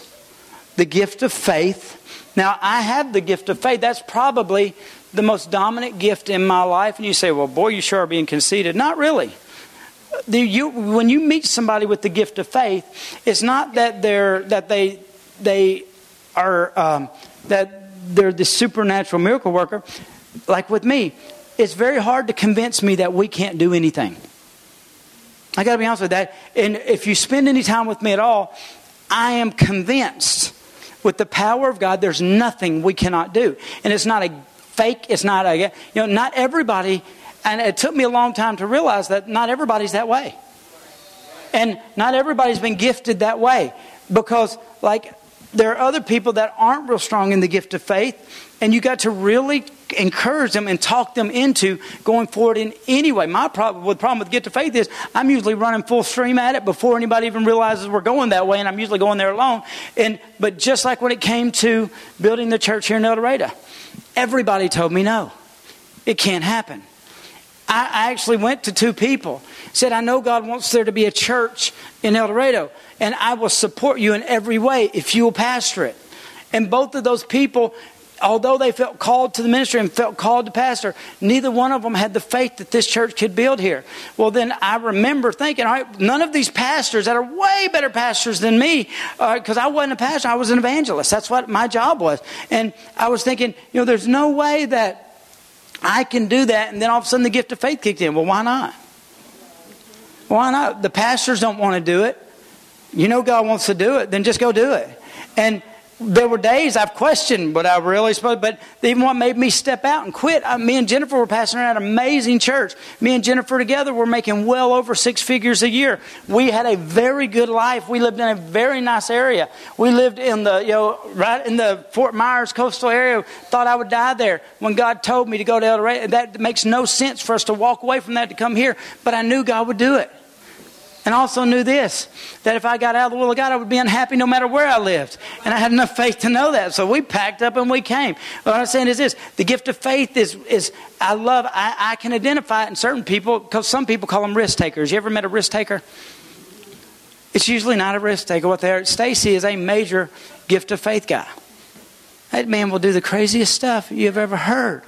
the gift of faith. Now, I have the gift of faith. That's probably the most dominant gift in my life. And you say, well, boy, you sure are being conceited. Not really. The, you, when you meet somebody with the gift of faith, it's not that they're that they they are um, that they're the supernatural miracle worker, like with me, it's very hard to convince me that we can't do anything. I got to be honest with that. And if you spend any time with me at all, I am convinced with the power of God, there's nothing we cannot do. And it's not a fake, it's not a, you know, not everybody, and it took me a long time to realize that not everybody's that way. And not everybody's been gifted that way. Because, like, there are other people that aren't real strong in the gift of faith, and you got to really encourage them and talk them into going forward in any way. My problem, the problem with gift of faith is I'm usually running full stream at it before anybody even realizes we're going that way, and I'm usually going there alone. And but just like when it came to building the church here in El Dorado, everybody told me no, it can't happen. I actually went to two people, said, I know God wants there to be a church in El Dorado, and I will support you in every way if you will pastor it. And both of those people although they felt called to the ministry and felt called to pastor, neither one of them had the faith that this church could build here. Well, then I remember thinking, all right, none of these pastors that are way better pastors than me, because uh, I wasn't a pastor, I was an evangelist. That's what my job was. And I was thinking, you know, there's no way that I can do that. And then all of a sudden the gift of faith kicked in. Well, why not? Why not? The pastors don't want to do it. You know God wants to do it, then just go do it. And there were days I've questioned what I really supposed, but even what made me step out and quit. I, me and Jennifer were passing around an amazing church. Me and Jennifer together were making well over six figures a year. We had a very good life. We lived in a very nice area. We lived in the, you know, right in the Fort Myers coastal area. Thought I would die there. When God told me to go to El Dorado, that makes no sense for us to walk away from that to come here. But I knew God would do it. And also knew this that if I got out of the will of God, I would be unhappy no matter where I lived. And I had enough faith to know that. So we packed up and we came. What I'm saying is this the gift of faith is, is I love, I, I can identify it in certain people because some people call them risk takers. You ever met a risk taker? It's usually not a risk taker. What they are. Stacy is a major gift of faith guy. That man will do the craziest stuff you've ever heard.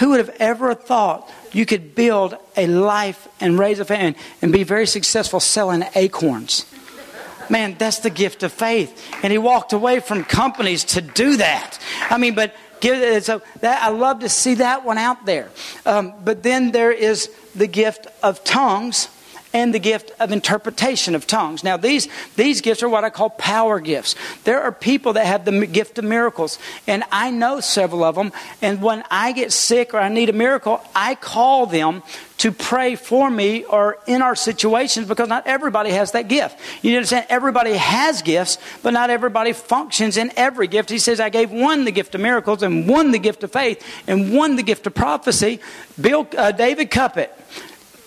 Who would have ever thought you could build a life and raise a family and be very successful selling acorns? Man, that's the gift of faith. And he walked away from companies to do that. I mean, but give so that I love to see that one out there. Um, but then there is the gift of tongues and the gift of interpretation of tongues. Now, these, these gifts are what I call power gifts. There are people that have the gift of miracles, and I know several of them. And when I get sick or I need a miracle, I call them to pray for me or in our situations because not everybody has that gift. You understand? Everybody has gifts, but not everybody functions in every gift. He says, I gave one the gift of miracles, and one the gift of faith, and one the gift of prophecy. Bill, uh, David Cuppett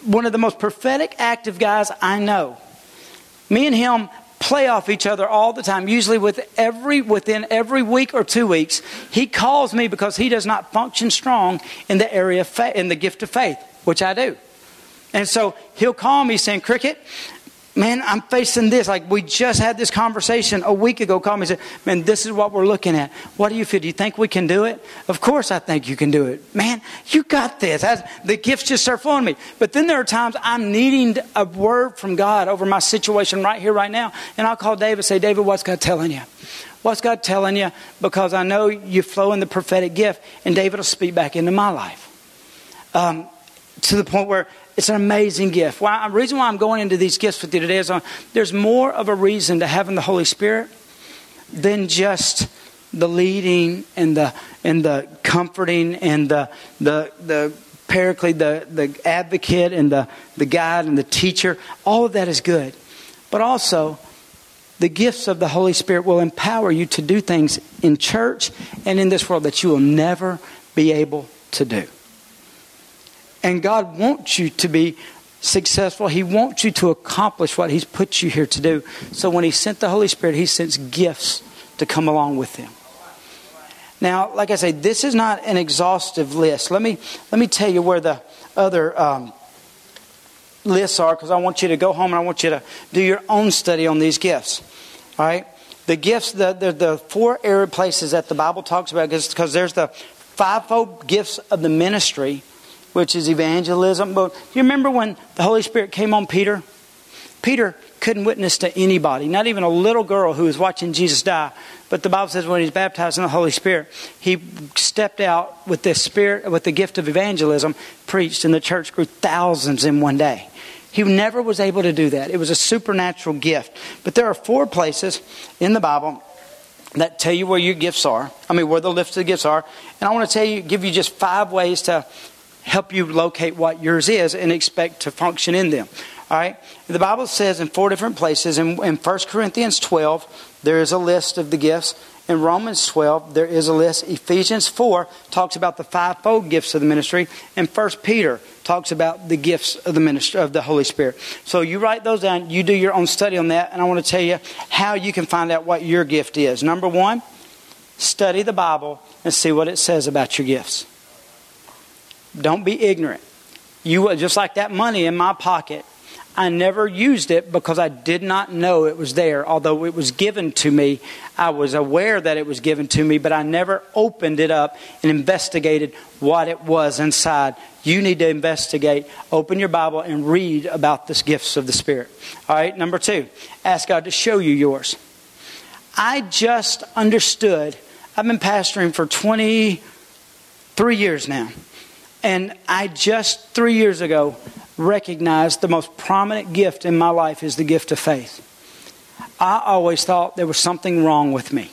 one of the most prophetic, active guys I know. Me and him play off each other all the time. Usually, with every within every week or two weeks, he calls me because he does not function strong in the area of faith, in the gift of faith, which I do. And so he'll call me saying, "Cricket, man, I'm facing this. Like we just had this conversation a week ago. Call me and said, man, this is what we're looking at. What do you feel? Do you think we can do it? Of course I think you can do it. Man, you got this. the gifts just start flowing me. But then there are times I'm needing a word from God over my situation right here, right now. And I'll call David say, David, what's God telling you? What's God telling you? Because I know you flow in the prophetic gift. And David will speak back into my life. Um, to the point where it's an amazing gift. Why, the reason why I'm going into these gifts with you today is on, uh, there's more of a reason to having the Holy Spirit than just the leading and the and the comforting and the the the paraclete, the, the advocate and the, the guide and the teacher. All of that is good. But also, the gifts of the Holy Spirit will empower you to do things in church and in this world that you will never be able to do. And God wants you to be successful. He wants you to accomplish what He's put you here to do. So when He sent the Holy Spirit, He sends gifts to come along with them. Now, like I say, this is not an exhaustive list. Let me let me tell you where the other um, lists are, because I want you to go home and I want you to do your own study on these gifts. All right, the gifts, the the, the four area places that the Bible talks about, because there's the fivefold gifts of the ministry which is evangelism. But you remember when the Holy Spirit came on Peter? Peter couldn't witness to anybody, not even a little girl who was watching Jesus die. But the Bible says when he's baptized in the Holy Spirit, he stepped out with the spirit, with the gift of evangelism, preached, and the church grew thousands in one day. He never was able to do that. It was a supernatural gift. But there are four places in the Bible that tell you where your gifts are. I mean, where the list of gifts are. And I want to tell you, give you just five ways to help you locate what yours is and expect to function in them. All right? The Bible says in four different places. In, in 1 Corinthians 12, there is a list of the gifts. In Romans 12, there is a list. Ephesians 4 talks about the fivefold gifts of the ministry. And 1 Peter talks about the gifts of the ministry of the Holy Spirit. So you write those down. You do your own study on that. And I want to tell you how you can find out what your gift is. Number one, study the Bible and see what it says about your gifts. Don't be ignorant. You just like that money in my pocket. I never used it because I did not know it was there. Although it was given to me, I was aware that it was given to me, but I never opened it up and investigated what it was inside. You need to investigate, open your Bible, and read about the gifts of the Spirit. All right, number two, ask God to show you yours. I just understood, I've been pastoring for 23 years now. And I just three years ago recognized the most prominent gift in my life is the gift of faith. I always thought there was something wrong with me.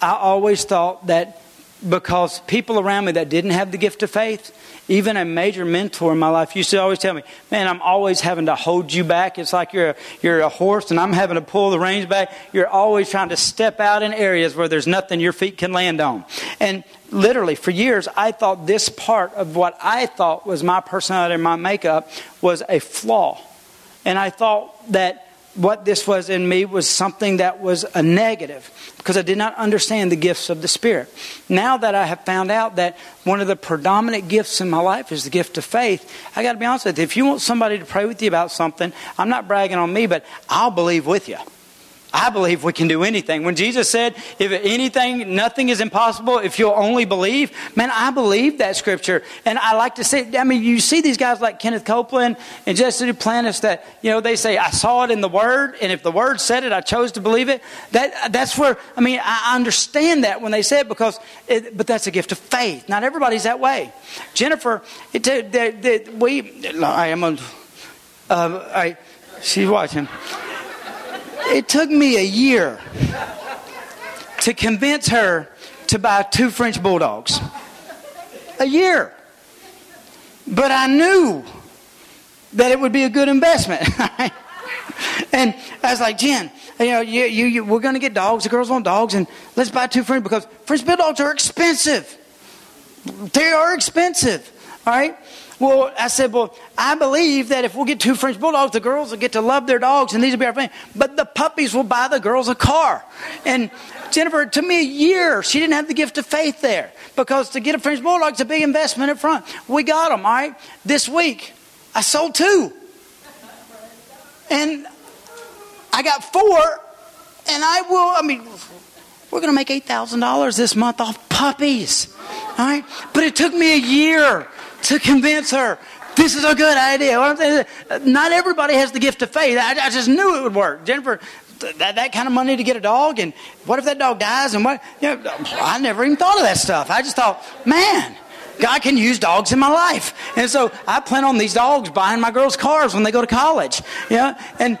I always thought that because people around me that didn't have the gift of faith, even a major mentor in my life used to always tell me, Man, I'm always having to hold you back. It's like you're a, you're a horse and I'm having to pull the reins back. You're always trying to step out in areas where there's nothing your feet can land on. And literally, for years, I thought this part of what I thought was my personality and my makeup was a flaw. And I thought that what this was in me was something that was a negative because I did not understand the gifts of the Spirit. Now that I have found out that one of the predominant gifts in my life is the gift of faith, I got to be honest with you. If you want somebody to pray with you about something, I'm not bragging on me, but I'll believe with you. I believe we can do anything. When Jesus said, if anything, nothing is impossible if you'll only believe, man, I believe that scripture. And I like to say, I mean, you see these guys like Kenneth Copeland and Jesse Duplantis that, you know, they say, I saw it in the Word, and if the Word said it, I chose to believe it. That, that's where, I mean, I understand that when they say it because, it, but that's a gift of faith. Not everybody's that way. Jennifer, it, the, the, we, I am a, uh, I, she's watching. It took me a year to convince her to buy two French bulldogs. A year. But I knew that it would be a good investment. and I was like, Jen, you know, you, you, you we're going to get dogs. The girls want dogs, and let's buy two French because French bulldogs are expensive. They are expensive. All right. Well, I said, well, I believe that if we'll get two French bulldogs, the girls will get to love their dogs, and these will be our family. But the puppies will buy the girls a car. And Jennifer, it took me a year. She didn't have the gift of faith there because to get a French bulldog is a big investment up front. We got them. All right. This week, I sold two, and I got four, and I will. I mean, we're going to make eight thousand dollars this month off puppies. All right. But it took me a year to convince her this is a good idea. Not everybody has the gift of faith. I, I just knew it would work. Jennifer, that, that kind of money to get a dog, and what if that dog dies? And what? You know, I never even thought of that stuff. I just thought, man, God can use dogs in my life. And so I plan on these dogs buying my girls' cars when they go to college. Yeah, and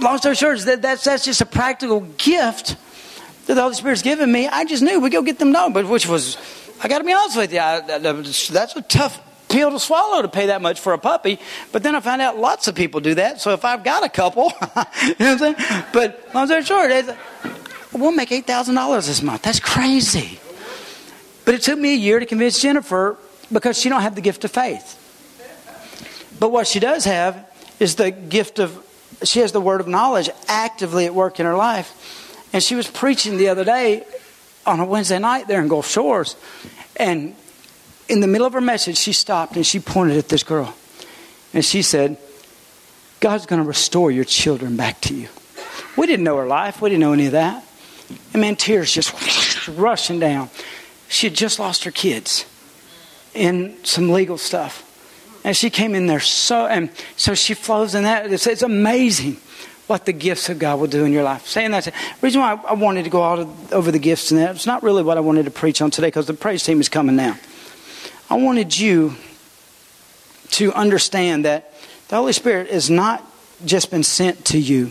long story short, that, that's, that's just a practical gift that the Holy Spirit's given me. I just knew we go get them dogs, but which was, I got to be honest with you, I, that's a tough pill to swallow to pay that much for a puppy. But then I found out lots of people do that. So if I've got a couple, you know what I'm saying? But long story short, we'll make $8,000 this month. That's crazy. But it took me a year to convince Jennifer because she don't have the gift of faith. But what she does have is the gift of, she has the word of knowledge actively at work in her life. And she was preaching the other day on a Wednesday night there in Gulf Shores. And in the middle of her message, she stopped and she pointed at this girl. And she said, God's going to restore your children back to you. We didn't know her life, we didn't know any of that. And man, tears just rushing down. She had just lost her kids in some legal stuff. And she came in there so, and so she flows in that. It's, it's amazing what the gifts of God will do in your life. Saying that, the reason why I wanted to go out over the gifts and that, it's not really what I wanted to preach on today because the praise team is coming now. I wanted you to understand that the Holy Spirit has not just been sent to you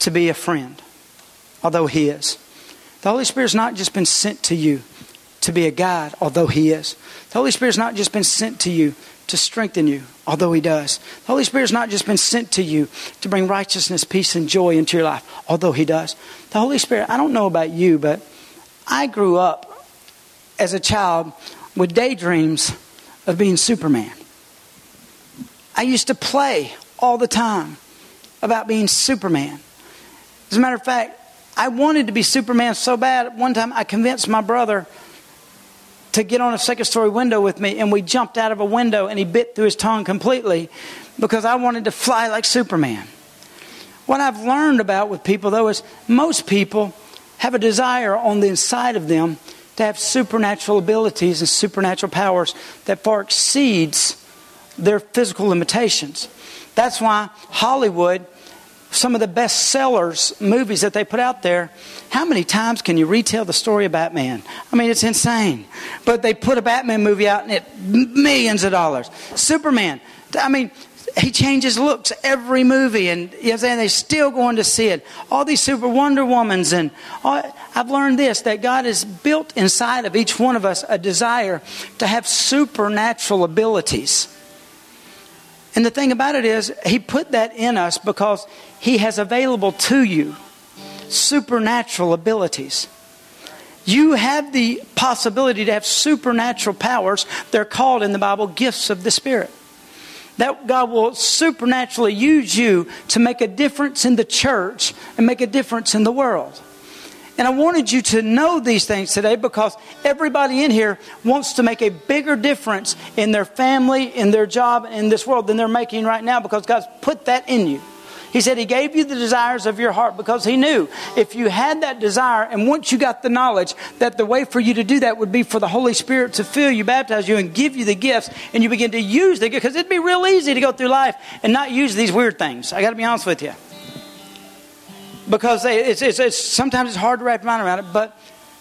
to be a friend, although He is. The Holy Spirit has not just been sent to you to be a guide, although He is. The Holy Spirit has not just been sent to you to strengthen you, although He does. The Holy Spirit has not just been sent to you to bring righteousness, peace, and joy into your life, although He does. The Holy Spirit, I don't know about you, but I grew up as a child with daydreams of being Superman. I used to play all the time about being Superman. As a matter of fact, I wanted to be Superman so bad. One time I convinced my brother to get on a second story window with me, and we jumped out of a window, and he bit through his tongue completely because I wanted to fly like Superman. What I've learned about with people, though, is most people have a desire on the inside of them to have supernatural abilities and supernatural powers that far exceeds their physical limitations. That's why Hollywood, some of the best sellers movies that they put out there, how many times can you retell the story of Batman? I mean, it's insane. But they put a Batman movie out and it millions of dollars. Superman, I mean, he changes looks every movie, and you know I'm saying they're still going to see it. All these super Wonder Womans, and all, I've learned this that God has built inside of each one of us a desire to have supernatural abilities. And the thing about it is, He put that in us because He has available to you supernatural abilities. You have the possibility to have supernatural powers. They're called in the Bible gifts of the Spirit that God will supernaturally use you to make a difference in the church and make a difference in the world. And I wanted you to know these things today because everybody in here wants to make a bigger difference in their family, in their job, in this world than they're making right now because God's put that in you. He said He gave you the desires of your heart because He knew if you had that desire and once you got the knowledge that the way for you to do that would be for the Holy Spirit to fill you, baptize you, and give you the gifts, and you begin to use the gifts, because it'd be real easy to go through life and not use these weird things. I got to be honest with you. Because they, it's, it's, it's, sometimes it's hard to wrap your mind around it, but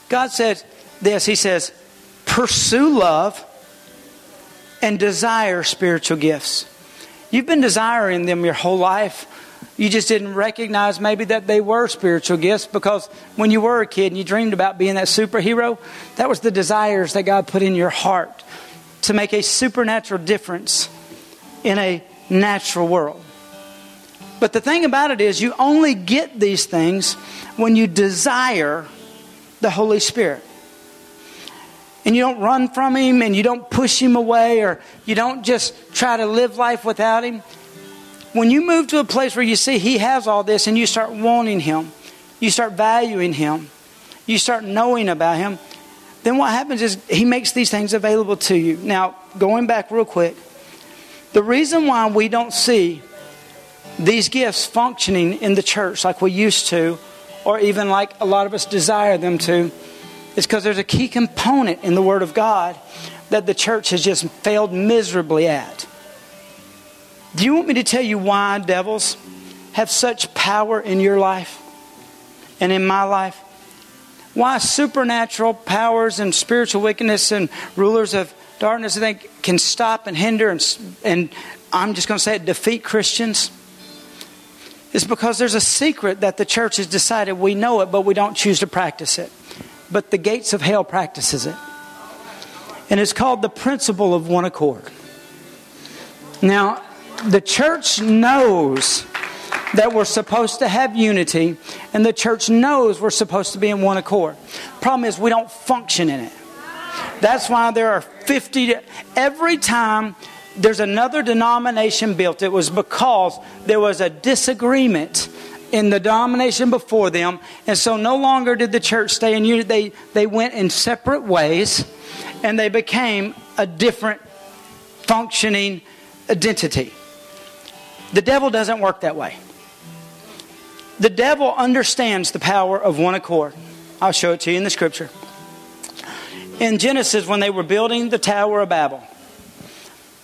God says this He says, pursue love and desire spiritual gifts. You've been desiring them your whole life. You just didn't recognize maybe that they were spiritual gifts because when you were a kid and you dreamed about being that superhero, that was the desires that God put in your heart to make a supernatural difference in a natural world. But the thing about it is, you only get these things when you desire the Holy Spirit. And you don't run from Him and you don't push Him away or you don't just try to live life without Him when you move to a place where you see He has all this and you start wanting Him, you start valuing Him, you start knowing about Him, then what happens is He makes these things available to you. Now, going back real quick, the reason why we don't see these gifts functioning in the church like we used to, or even like a lot of us desire them to, is because there's a key component in the Word of God that the church has just failed miserably at. Do you want me to tell you why devils have such power in your life and in my life? Why supernatural powers and spiritual wickedness and rulers of darkness, I think, can stop and hinder and, and I'm just going to say it, defeat Christians? It's because there's a secret that the church has decided we know it, but we don't choose to practice it. But the gates of hell practices it. And it's called the principle of one accord. Now, the church knows that we're supposed to have unity, and the church knows we're supposed to be in one accord. Problem is, we don't function in it. That's why there are 50. Every time there's another denomination built, it was because there was a disagreement in the denomination before them, and so no longer did the church stay in unity. They, they went in separate ways, and they became a different functioning identity. The devil doesn't work that way. The devil understands the power of one accord. I'll show it to you in the scripture. In Genesis, when they were building the Tower of Babel,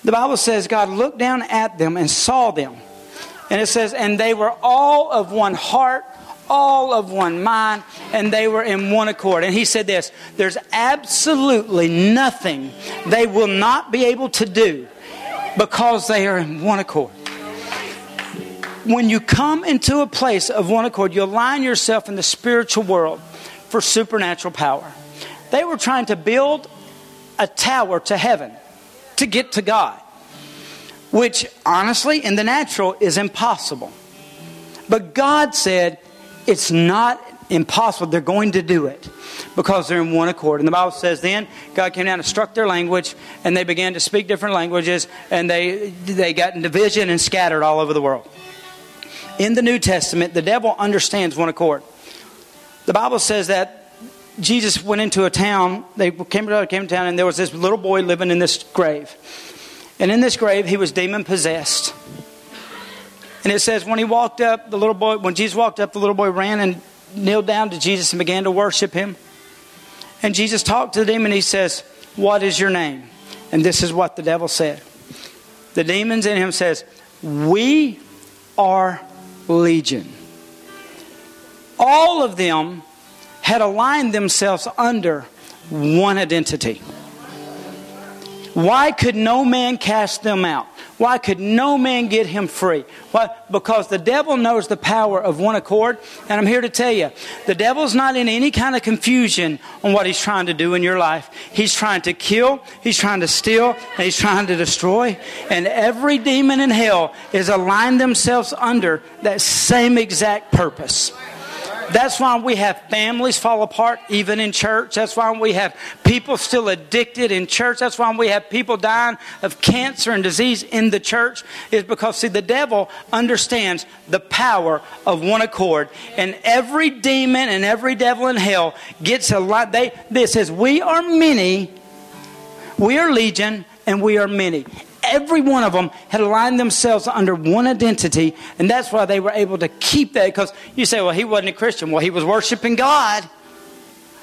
the Bible says God looked down at them and saw them. And it says, and they were all of one heart, all of one mind, and they were in one accord. And he said this there's absolutely nothing they will not be able to do because they are in one accord when you come into a place of one accord, you align yourself in the spiritual world for supernatural power. They were trying to build a tower to heaven to get to God, which honestly, in the natural, is impossible. But God said, it's not impossible. They're going to do it because they're in one accord. And the Bible says then God came down and struck their language, and they began to speak different languages, and they, they got in division and scattered all over the world in the New Testament, the devil understands one accord. The Bible says that Jesus went into a town. They came to, came to town, and there was this little boy living in this grave. And in this grave, he was demon possessed. And it says, when he walked up, the little boy, when Jesus walked up, the little boy ran and kneeled down to Jesus and began to worship him. And Jesus talked to the demon. He says, What is your name? And this is what the devil said. The demons in him says, We are legion. All of them had aligned themselves under one identity. Why could no man cast them out? Why could no man get him free? Why? Because the devil knows the power of one accord. And I'm here to tell you, the devil's not in any kind of confusion on what he's trying to do in your life. He's trying to kill, he's trying to steal, and he's trying to destroy. And every demon in hell is aligned themselves under that same exact purpose. That's why we have families fall apart even in church. That's why we have people still addicted in church. That's why we have people dying of cancer and disease in the church. Is because see the devil understands the power of one accord, and every demon and every devil in hell gets a lot. They this says we are many, we are legion, and we are many every one of them had aligned themselves under one identity, and that's why they were able to keep that. Because you say, well, he wasn't a Christian. Well, he was worshiping God.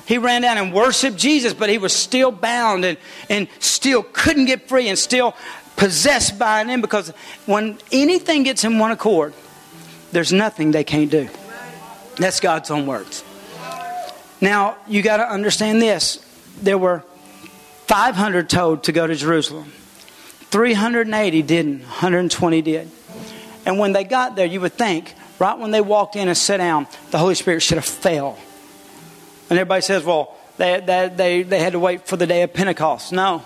He ran down and worshiped Jesus, but he was still bound and, and still couldn't get free and still possessed by an end because when anything gets in one accord, there's nothing they can't do. That's God's own words. Now, you got to understand this. There were 500 told to go to Jerusalem. 380 didn't, 120 did. And when they got there, you would think, right when they walked in and sat down, the Holy Spirit should have fell. And everybody says, well, they, they, they, they had to wait for the day of Pentecost. No.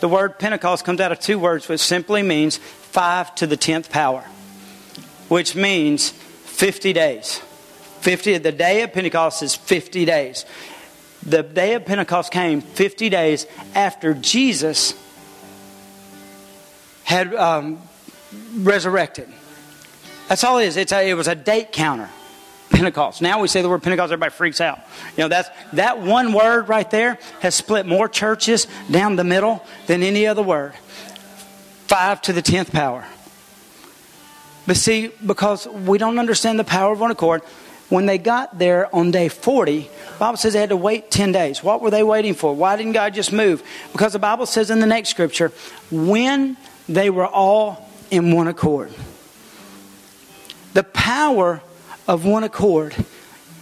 The word Pentecost comes out of two words, which simply means five to the tenth power, which means 50 days. 50, the day of Pentecost is 50 days. The day of Pentecost came 50 days after Jesus had um, resurrected. That's all it is. It's a, it was a date counter. Pentecost. Now we say the word Pentecost, everybody freaks out. You know, that's, that one word right there has split more churches down the middle than any other word. Five to the tenth power. But see, because we don't understand the power of one accord, when they got there on day 40, the Bible says they had to wait 10 days. What were they waiting for? Why didn't God just move? Because the Bible says in the next scripture, when they were all in one accord. The power of one accord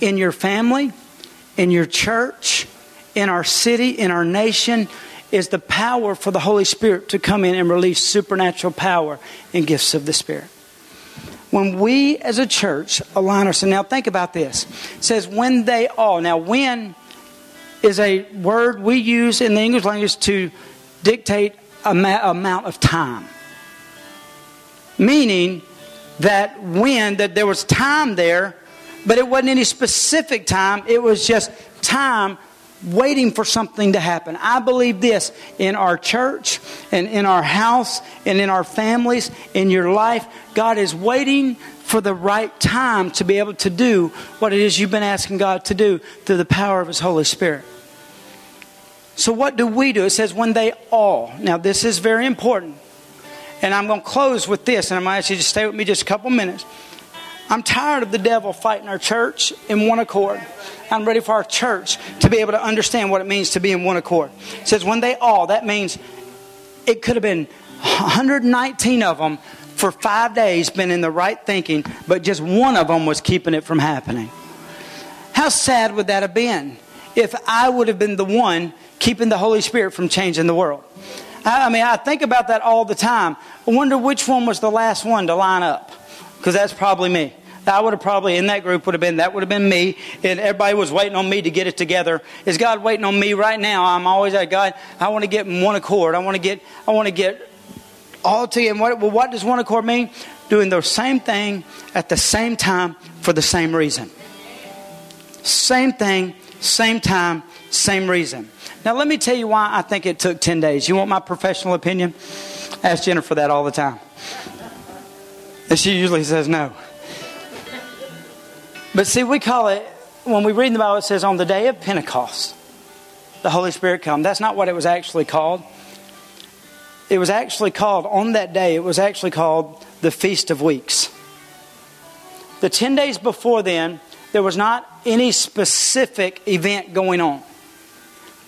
in your family, in your church, in our city, in our nation, is the power for the Holy Spirit to come in and release supernatural power and gifts of the Spirit. When we as a church align ourselves, now think about this. It says, when they all, now when is a word we use in the English language to dictate amount of time. Meaning that when that there was time there, but it wasn't any specific time, it was just time waiting for something to happen. I believe this in our church and in our house and in our families, in your life. God is waiting for the right time to be able to do what it is you've been asking God to do through the power of His Holy Spirit. So, what do we do? It says, when they all. Now, this is very important. And I'm going to close with this, and I'm going to ask you to stay with me just a couple minutes. I'm tired of the devil fighting our church in one accord. I'm ready for our church to be able to understand what it means to be in one accord. It says, when they all, that means it could have been 119 of them for five days been in the right thinking, but just one of them was keeping it from happening. How sad would that have been if I would have been the one keeping the Holy Spirit from changing the world. I mean, I think about that all the time. I wonder which one was the last one to line up, because that's probably me. I would have probably in that group would have been that would have been me, and everybody was waiting on me to get it together. Is God waiting on me right now? I'm always like God. I want to get in one accord. I want to get. I want to get all together. And what, well, what does one accord mean? Doing the same thing at the same time for the same reason. Same thing, same time, same reason. Now, let me tell you why I think it took 10 days. You want my professional opinion? ask Jennifer that all the time. And she usually says no. But see, we call it when we read in the Bible, it says on the day of Pentecost, the Holy Spirit come. That's not what it was actually called. It was actually called, on that day, it was actually called the Feast of Weeks. The 10 days before then, there was not any specific event going on.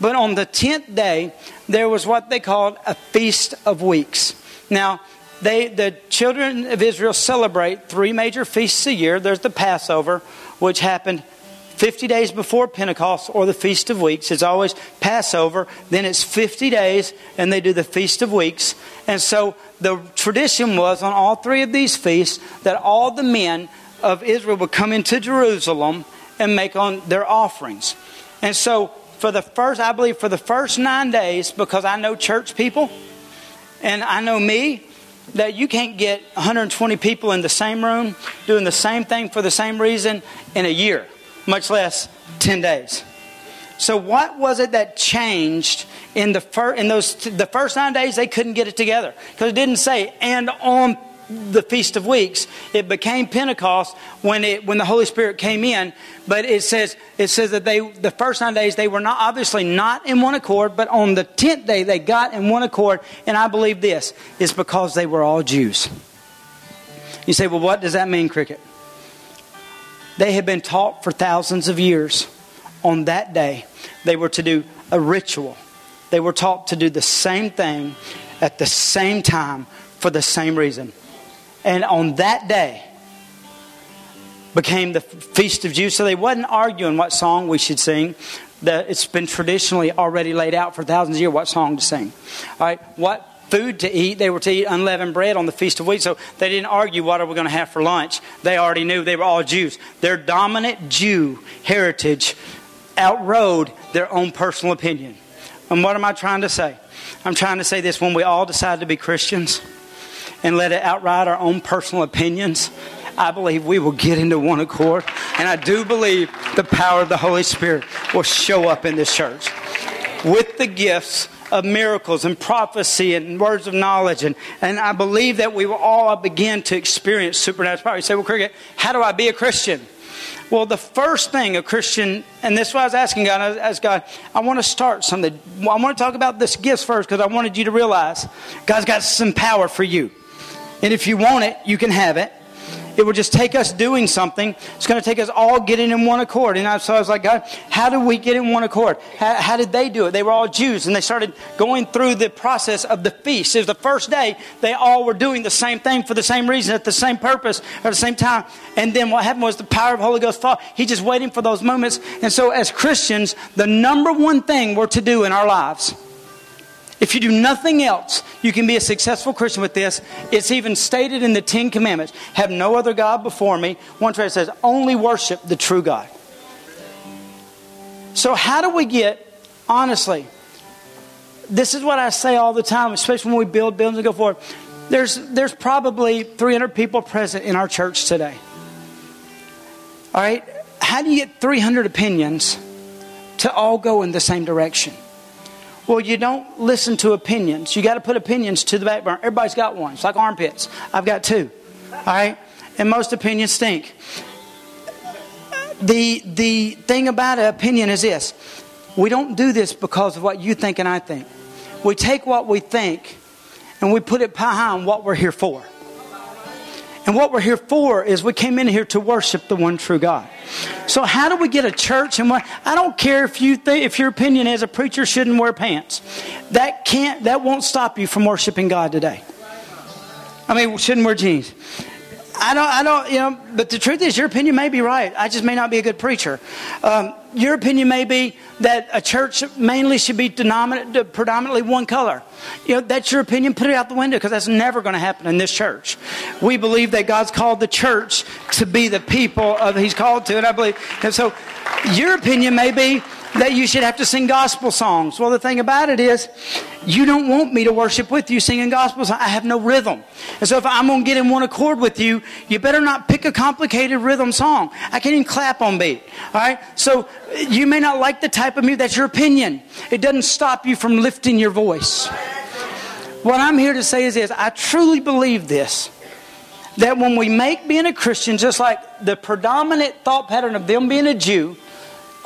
But on the 10th day, there was what they called a Feast of Weeks. Now, they, the children of Israel celebrate three major feasts a year. There's the Passover, which happened 50 days before Pentecost or the Feast of Weeks. It's always Passover, then it's 50 days, and they do the Feast of Weeks. And so the tradition was on all three of these feasts that all the men of Israel would come into Jerusalem and make on their offerings. And so for the first, I believe, for the first nine days, because I know church people and I know me, that you can't get 120 people in the same room doing the same thing for the same reason in a year much less 10 days. So, what was it that changed in the fir- in those the first nine days? They couldn't get it together because it didn't say and on the feast of weeks. It became Pentecost when it when the Holy Spirit came in. But it says it says that they the first nine days they were not obviously not in one accord, but on the tenth day they got in one accord. And I believe this is because they were all Jews. You say, well, what does that mean, Cricket? They had been taught for thousands of years. On that day, they were to do a ritual. They were taught to do the same thing at the same time for the same reason. And on that day, became the feast of Jews. So they wasn't arguing what song we should sing. That it's been traditionally already laid out for thousands of years what song to sing. All right, what food to eat. They were to eat unleavened bread on the Feast of Weeks, so they didn't argue what are we going to have for lunch. They already knew they were all Jews. Their dominant Jew heritage outrode their own personal opinion. And what am I trying to say? I'm trying to say this when we all decide to be Christians and let it outride our own personal opinions, I believe we will get into one accord. And I do believe the power of the Holy Spirit will show up in this church with the gifts of miracles and prophecy and words of knowledge. And, and I believe that we will all begin to experience supernatural power. You say, well, Cricket, how do I be a Christian? Well, the first thing a Christian, and this is why I was asking God, I asked God, I want to start something. I want to talk about this gifts first because I wanted you to realize God's got some power for you. And if you want it, you can have it. It will just take us doing something. It's going to take us all getting in one accord. And I, so I was like, God, how do we get in one accord? How, how, did they do it? They were all Jews, and they started going through the process of the feast. It was the first day. They all were doing the same thing for the same reason, at the same purpose, at the same time. And then what happened was the power of the Holy Ghost fall. He's just waiting for those moments. And so as Christians, the number one thing we're to do in our lives if you do nothing else, you can be a successful Christian with this. It's even stated in the Ten Commandments have no other God before me. One translation says, only worship the true God. So, how do we get, honestly, this is what I say all the time, especially when we build buildings and go forward. There's, there's probably 300 people present in our church today. All right? How do you get 300 opinions to all go in the same direction? Well, you don't listen to opinions. You got to put opinions to the back burner. Everybody's got one. It's like armpits. I've got two. All right? And most opinions stink. The, the thing about an opinion is this we don't do this because of what you think and I think. We take what we think and we put it behind what we're here for. And what we're here for is we came in here to worship the one true God. So how do we get a church? And what, I don't care if you think, if your opinion is a preacher shouldn't wear pants. That can't, that won't stop you from worshiping God today. I mean, shouldn't wear jeans. I don't, I don't, you know, but the truth is, your opinion may be right. I just may not be a good preacher. Um, your opinion may be that a church mainly should be predominantly one color. You know, that's your opinion. Put it out the window because that's never going to happen in this church. We believe that God's called the church to be the people of He's called to, and I believe. And so, your opinion may be that you should have to sing gospel songs. Well, the thing about it is, you don't want me to worship with you singing gospel songs. I have no rhythm. And so if I'm going to get in one accord with you, you better not pick a complicated rhythm song. I can't even clap on beat. All right? So you may not like the type of music. That's your opinion. It doesn't stop you from lifting your voice. What I'm here to say is this. I truly believe this. That when we make being a Christian just like the predominant thought pattern of them being a Jew,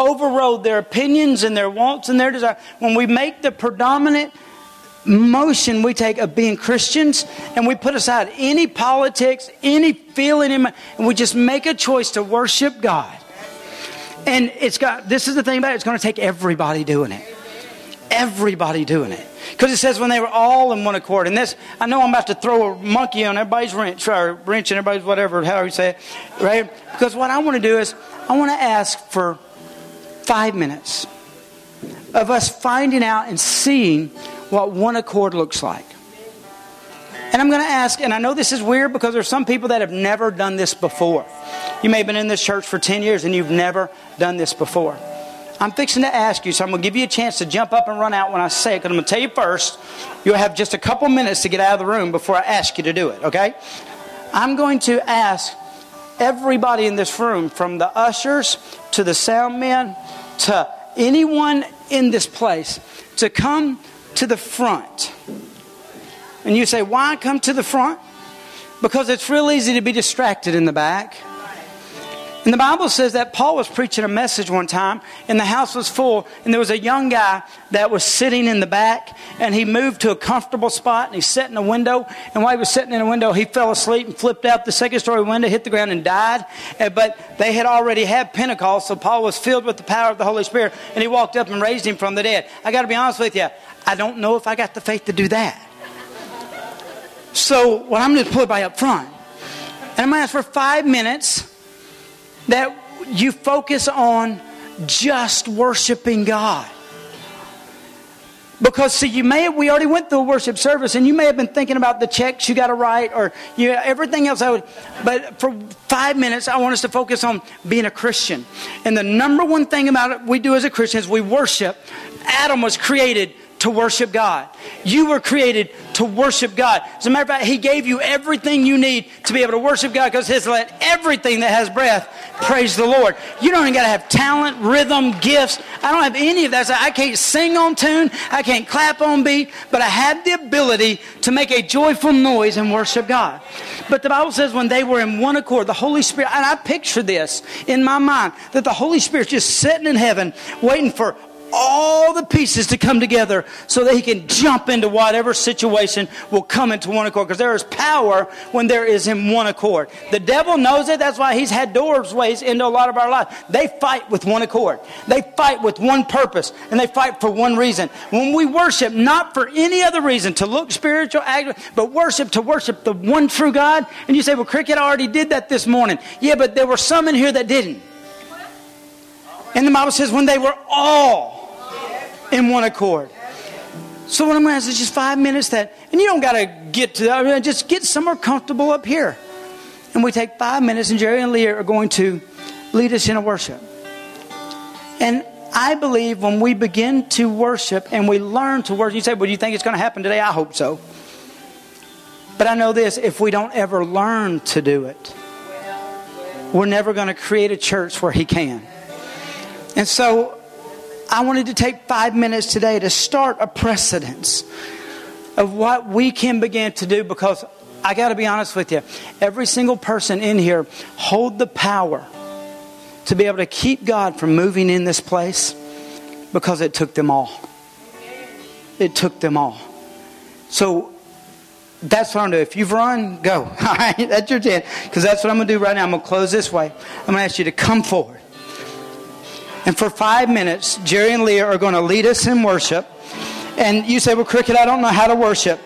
overrode their opinions and their wants and their desires, when we make the predominant motion we take of being Christians and we put aside any politics, any feeling, and we just make a choice to worship God. And it's got, this is the thing about it, it's going to take everybody doing it. Everybody doing it. Because it says when they were all in one accord. And this, I know I'm about to throw a monkey on everybody's wrench, or wrench and everybody's whatever, how you say it, right? Because what I want to do is, I want to ask for five minutes of us finding out and seeing what one accord looks like. And I'm going to ask, and I know this is weird because there's some people that have never done this before. You may have been in this church for 10 years and you've never done this before. I'm fixing to ask you, so I'm going to give you a chance to jump up and run out when I say it, because I'm going to tell you first, you'll have just a couple minutes to get out of the room before I ask you to do it, okay? I'm going to ask everybody in this room, from the ushers to the sound men to anyone in this place, to come to the front. And you say, why come to the front? Because it's real easy to be distracted in the back. And the Bible says that Paul was preaching a message one time, and the house was full, and there was a young guy that was sitting in the back, and he moved to a comfortable spot, and he sat in a window, and while he was sitting in a window, he fell asleep and flipped out the second story window, hit the ground, and died. But they had already had Pentecost, so Paul was filled with the power of the Holy Spirit, and he walked up and raised him from the dead. I got to be honest with you, I don't know if I got the faith to do that. So, what I'm going to put by up front, and I'm going to ask for five minutes that you focus on just worshiping God. Because see, you may have, we already went through a worship service, and you may have been thinking about the checks you got to write or you everything else. I would, but for five minutes, I want us to focus on being a Christian. And the number one thing about it we do as a Christian is we worship. Adam was created to worship God. You were created to worship God. As a matter of fact, He gave you everything you need to be able to worship God because His let everything that has breath praise the Lord. You don't even got to have talent, rhythm, gifts. I don't have any of that. So I can't sing on tune. I can't clap on beat, but I have the ability to make a joyful noise and worship God. But the Bible says when they were in one accord, the Holy Spirit, and I picture this in my mind, that the Holy Spirit's just sitting in heaven waiting for all the pieces to come together so that he can jump into whatever situation will come into one accord. Because there is power when there is in one accord. The devil knows it. That's why he's had doorways into a lot of our lives. They fight with one accord. They fight with one purpose and they fight for one reason. When we worship, not for any other reason, to look spiritual, but worship to worship the one true God. And you say, well, Cricket already did that this morning. Yeah, but there were some in here that didn't. And the Bible says when they were all in one accord. So what I'm going to ask is just five minutes that, and you don't got to get to that. Just get somewhere comfortable up here. And we take five minutes, and Jerry and Leah are going to lead us in a worship. And I believe when we begin to worship and we learn to worship, you say, well, do you think it's going to happen today? I hope so. But I know this if we don't ever learn to do it, we're never going to create a church where He can. And so I wanted to take five minutes today to start a precedence of what we can begin to do because I got to be honest with you. Every single person in here hold the power to be able to keep God from moving in this place because it took them all. It took them all. So that's what I'm doing. If you've run, go. All right, that's your chance. Because that's what I'm going to do right now. I'm going to close this way. I'm going to ask you to come forward. And for five minutes, Jerry and Leah are going to lead us in worship. And you say, Well, Cricket, I don't know how to worship.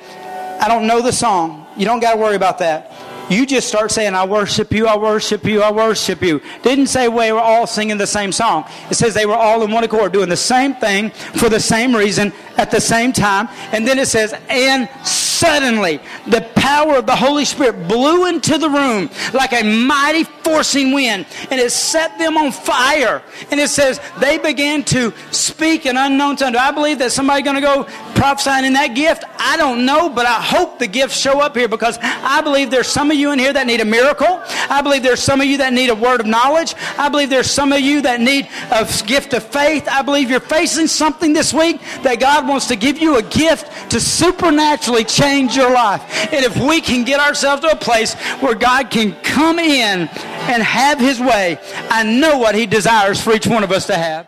I don't know the song. You don't got to worry about that. You just start saying, I worship you, I worship you, I worship you. Didn't say we were all singing the same song. It says they were all in one accord, doing the same thing for the same reason at the same time. And then it says, and suddenly the power of the Holy Spirit blew into the room like a mighty forcing wind, and it set them on fire. And it says they began to speak in unknown tongue. I believe that somebody going to go prophesying in that gift? I don't know, but I hope the gifts show up here because I believe there's some of you in here that need a miracle. I believe there's some of you that need a word of knowledge. I believe there's some of you that need a gift of faith. I believe you're facing something this week that God wants to give you a gift to supernaturally change change your life. And if we can get ourselves to a place where God can come in and have his way, I know what he desires for each one of us to have.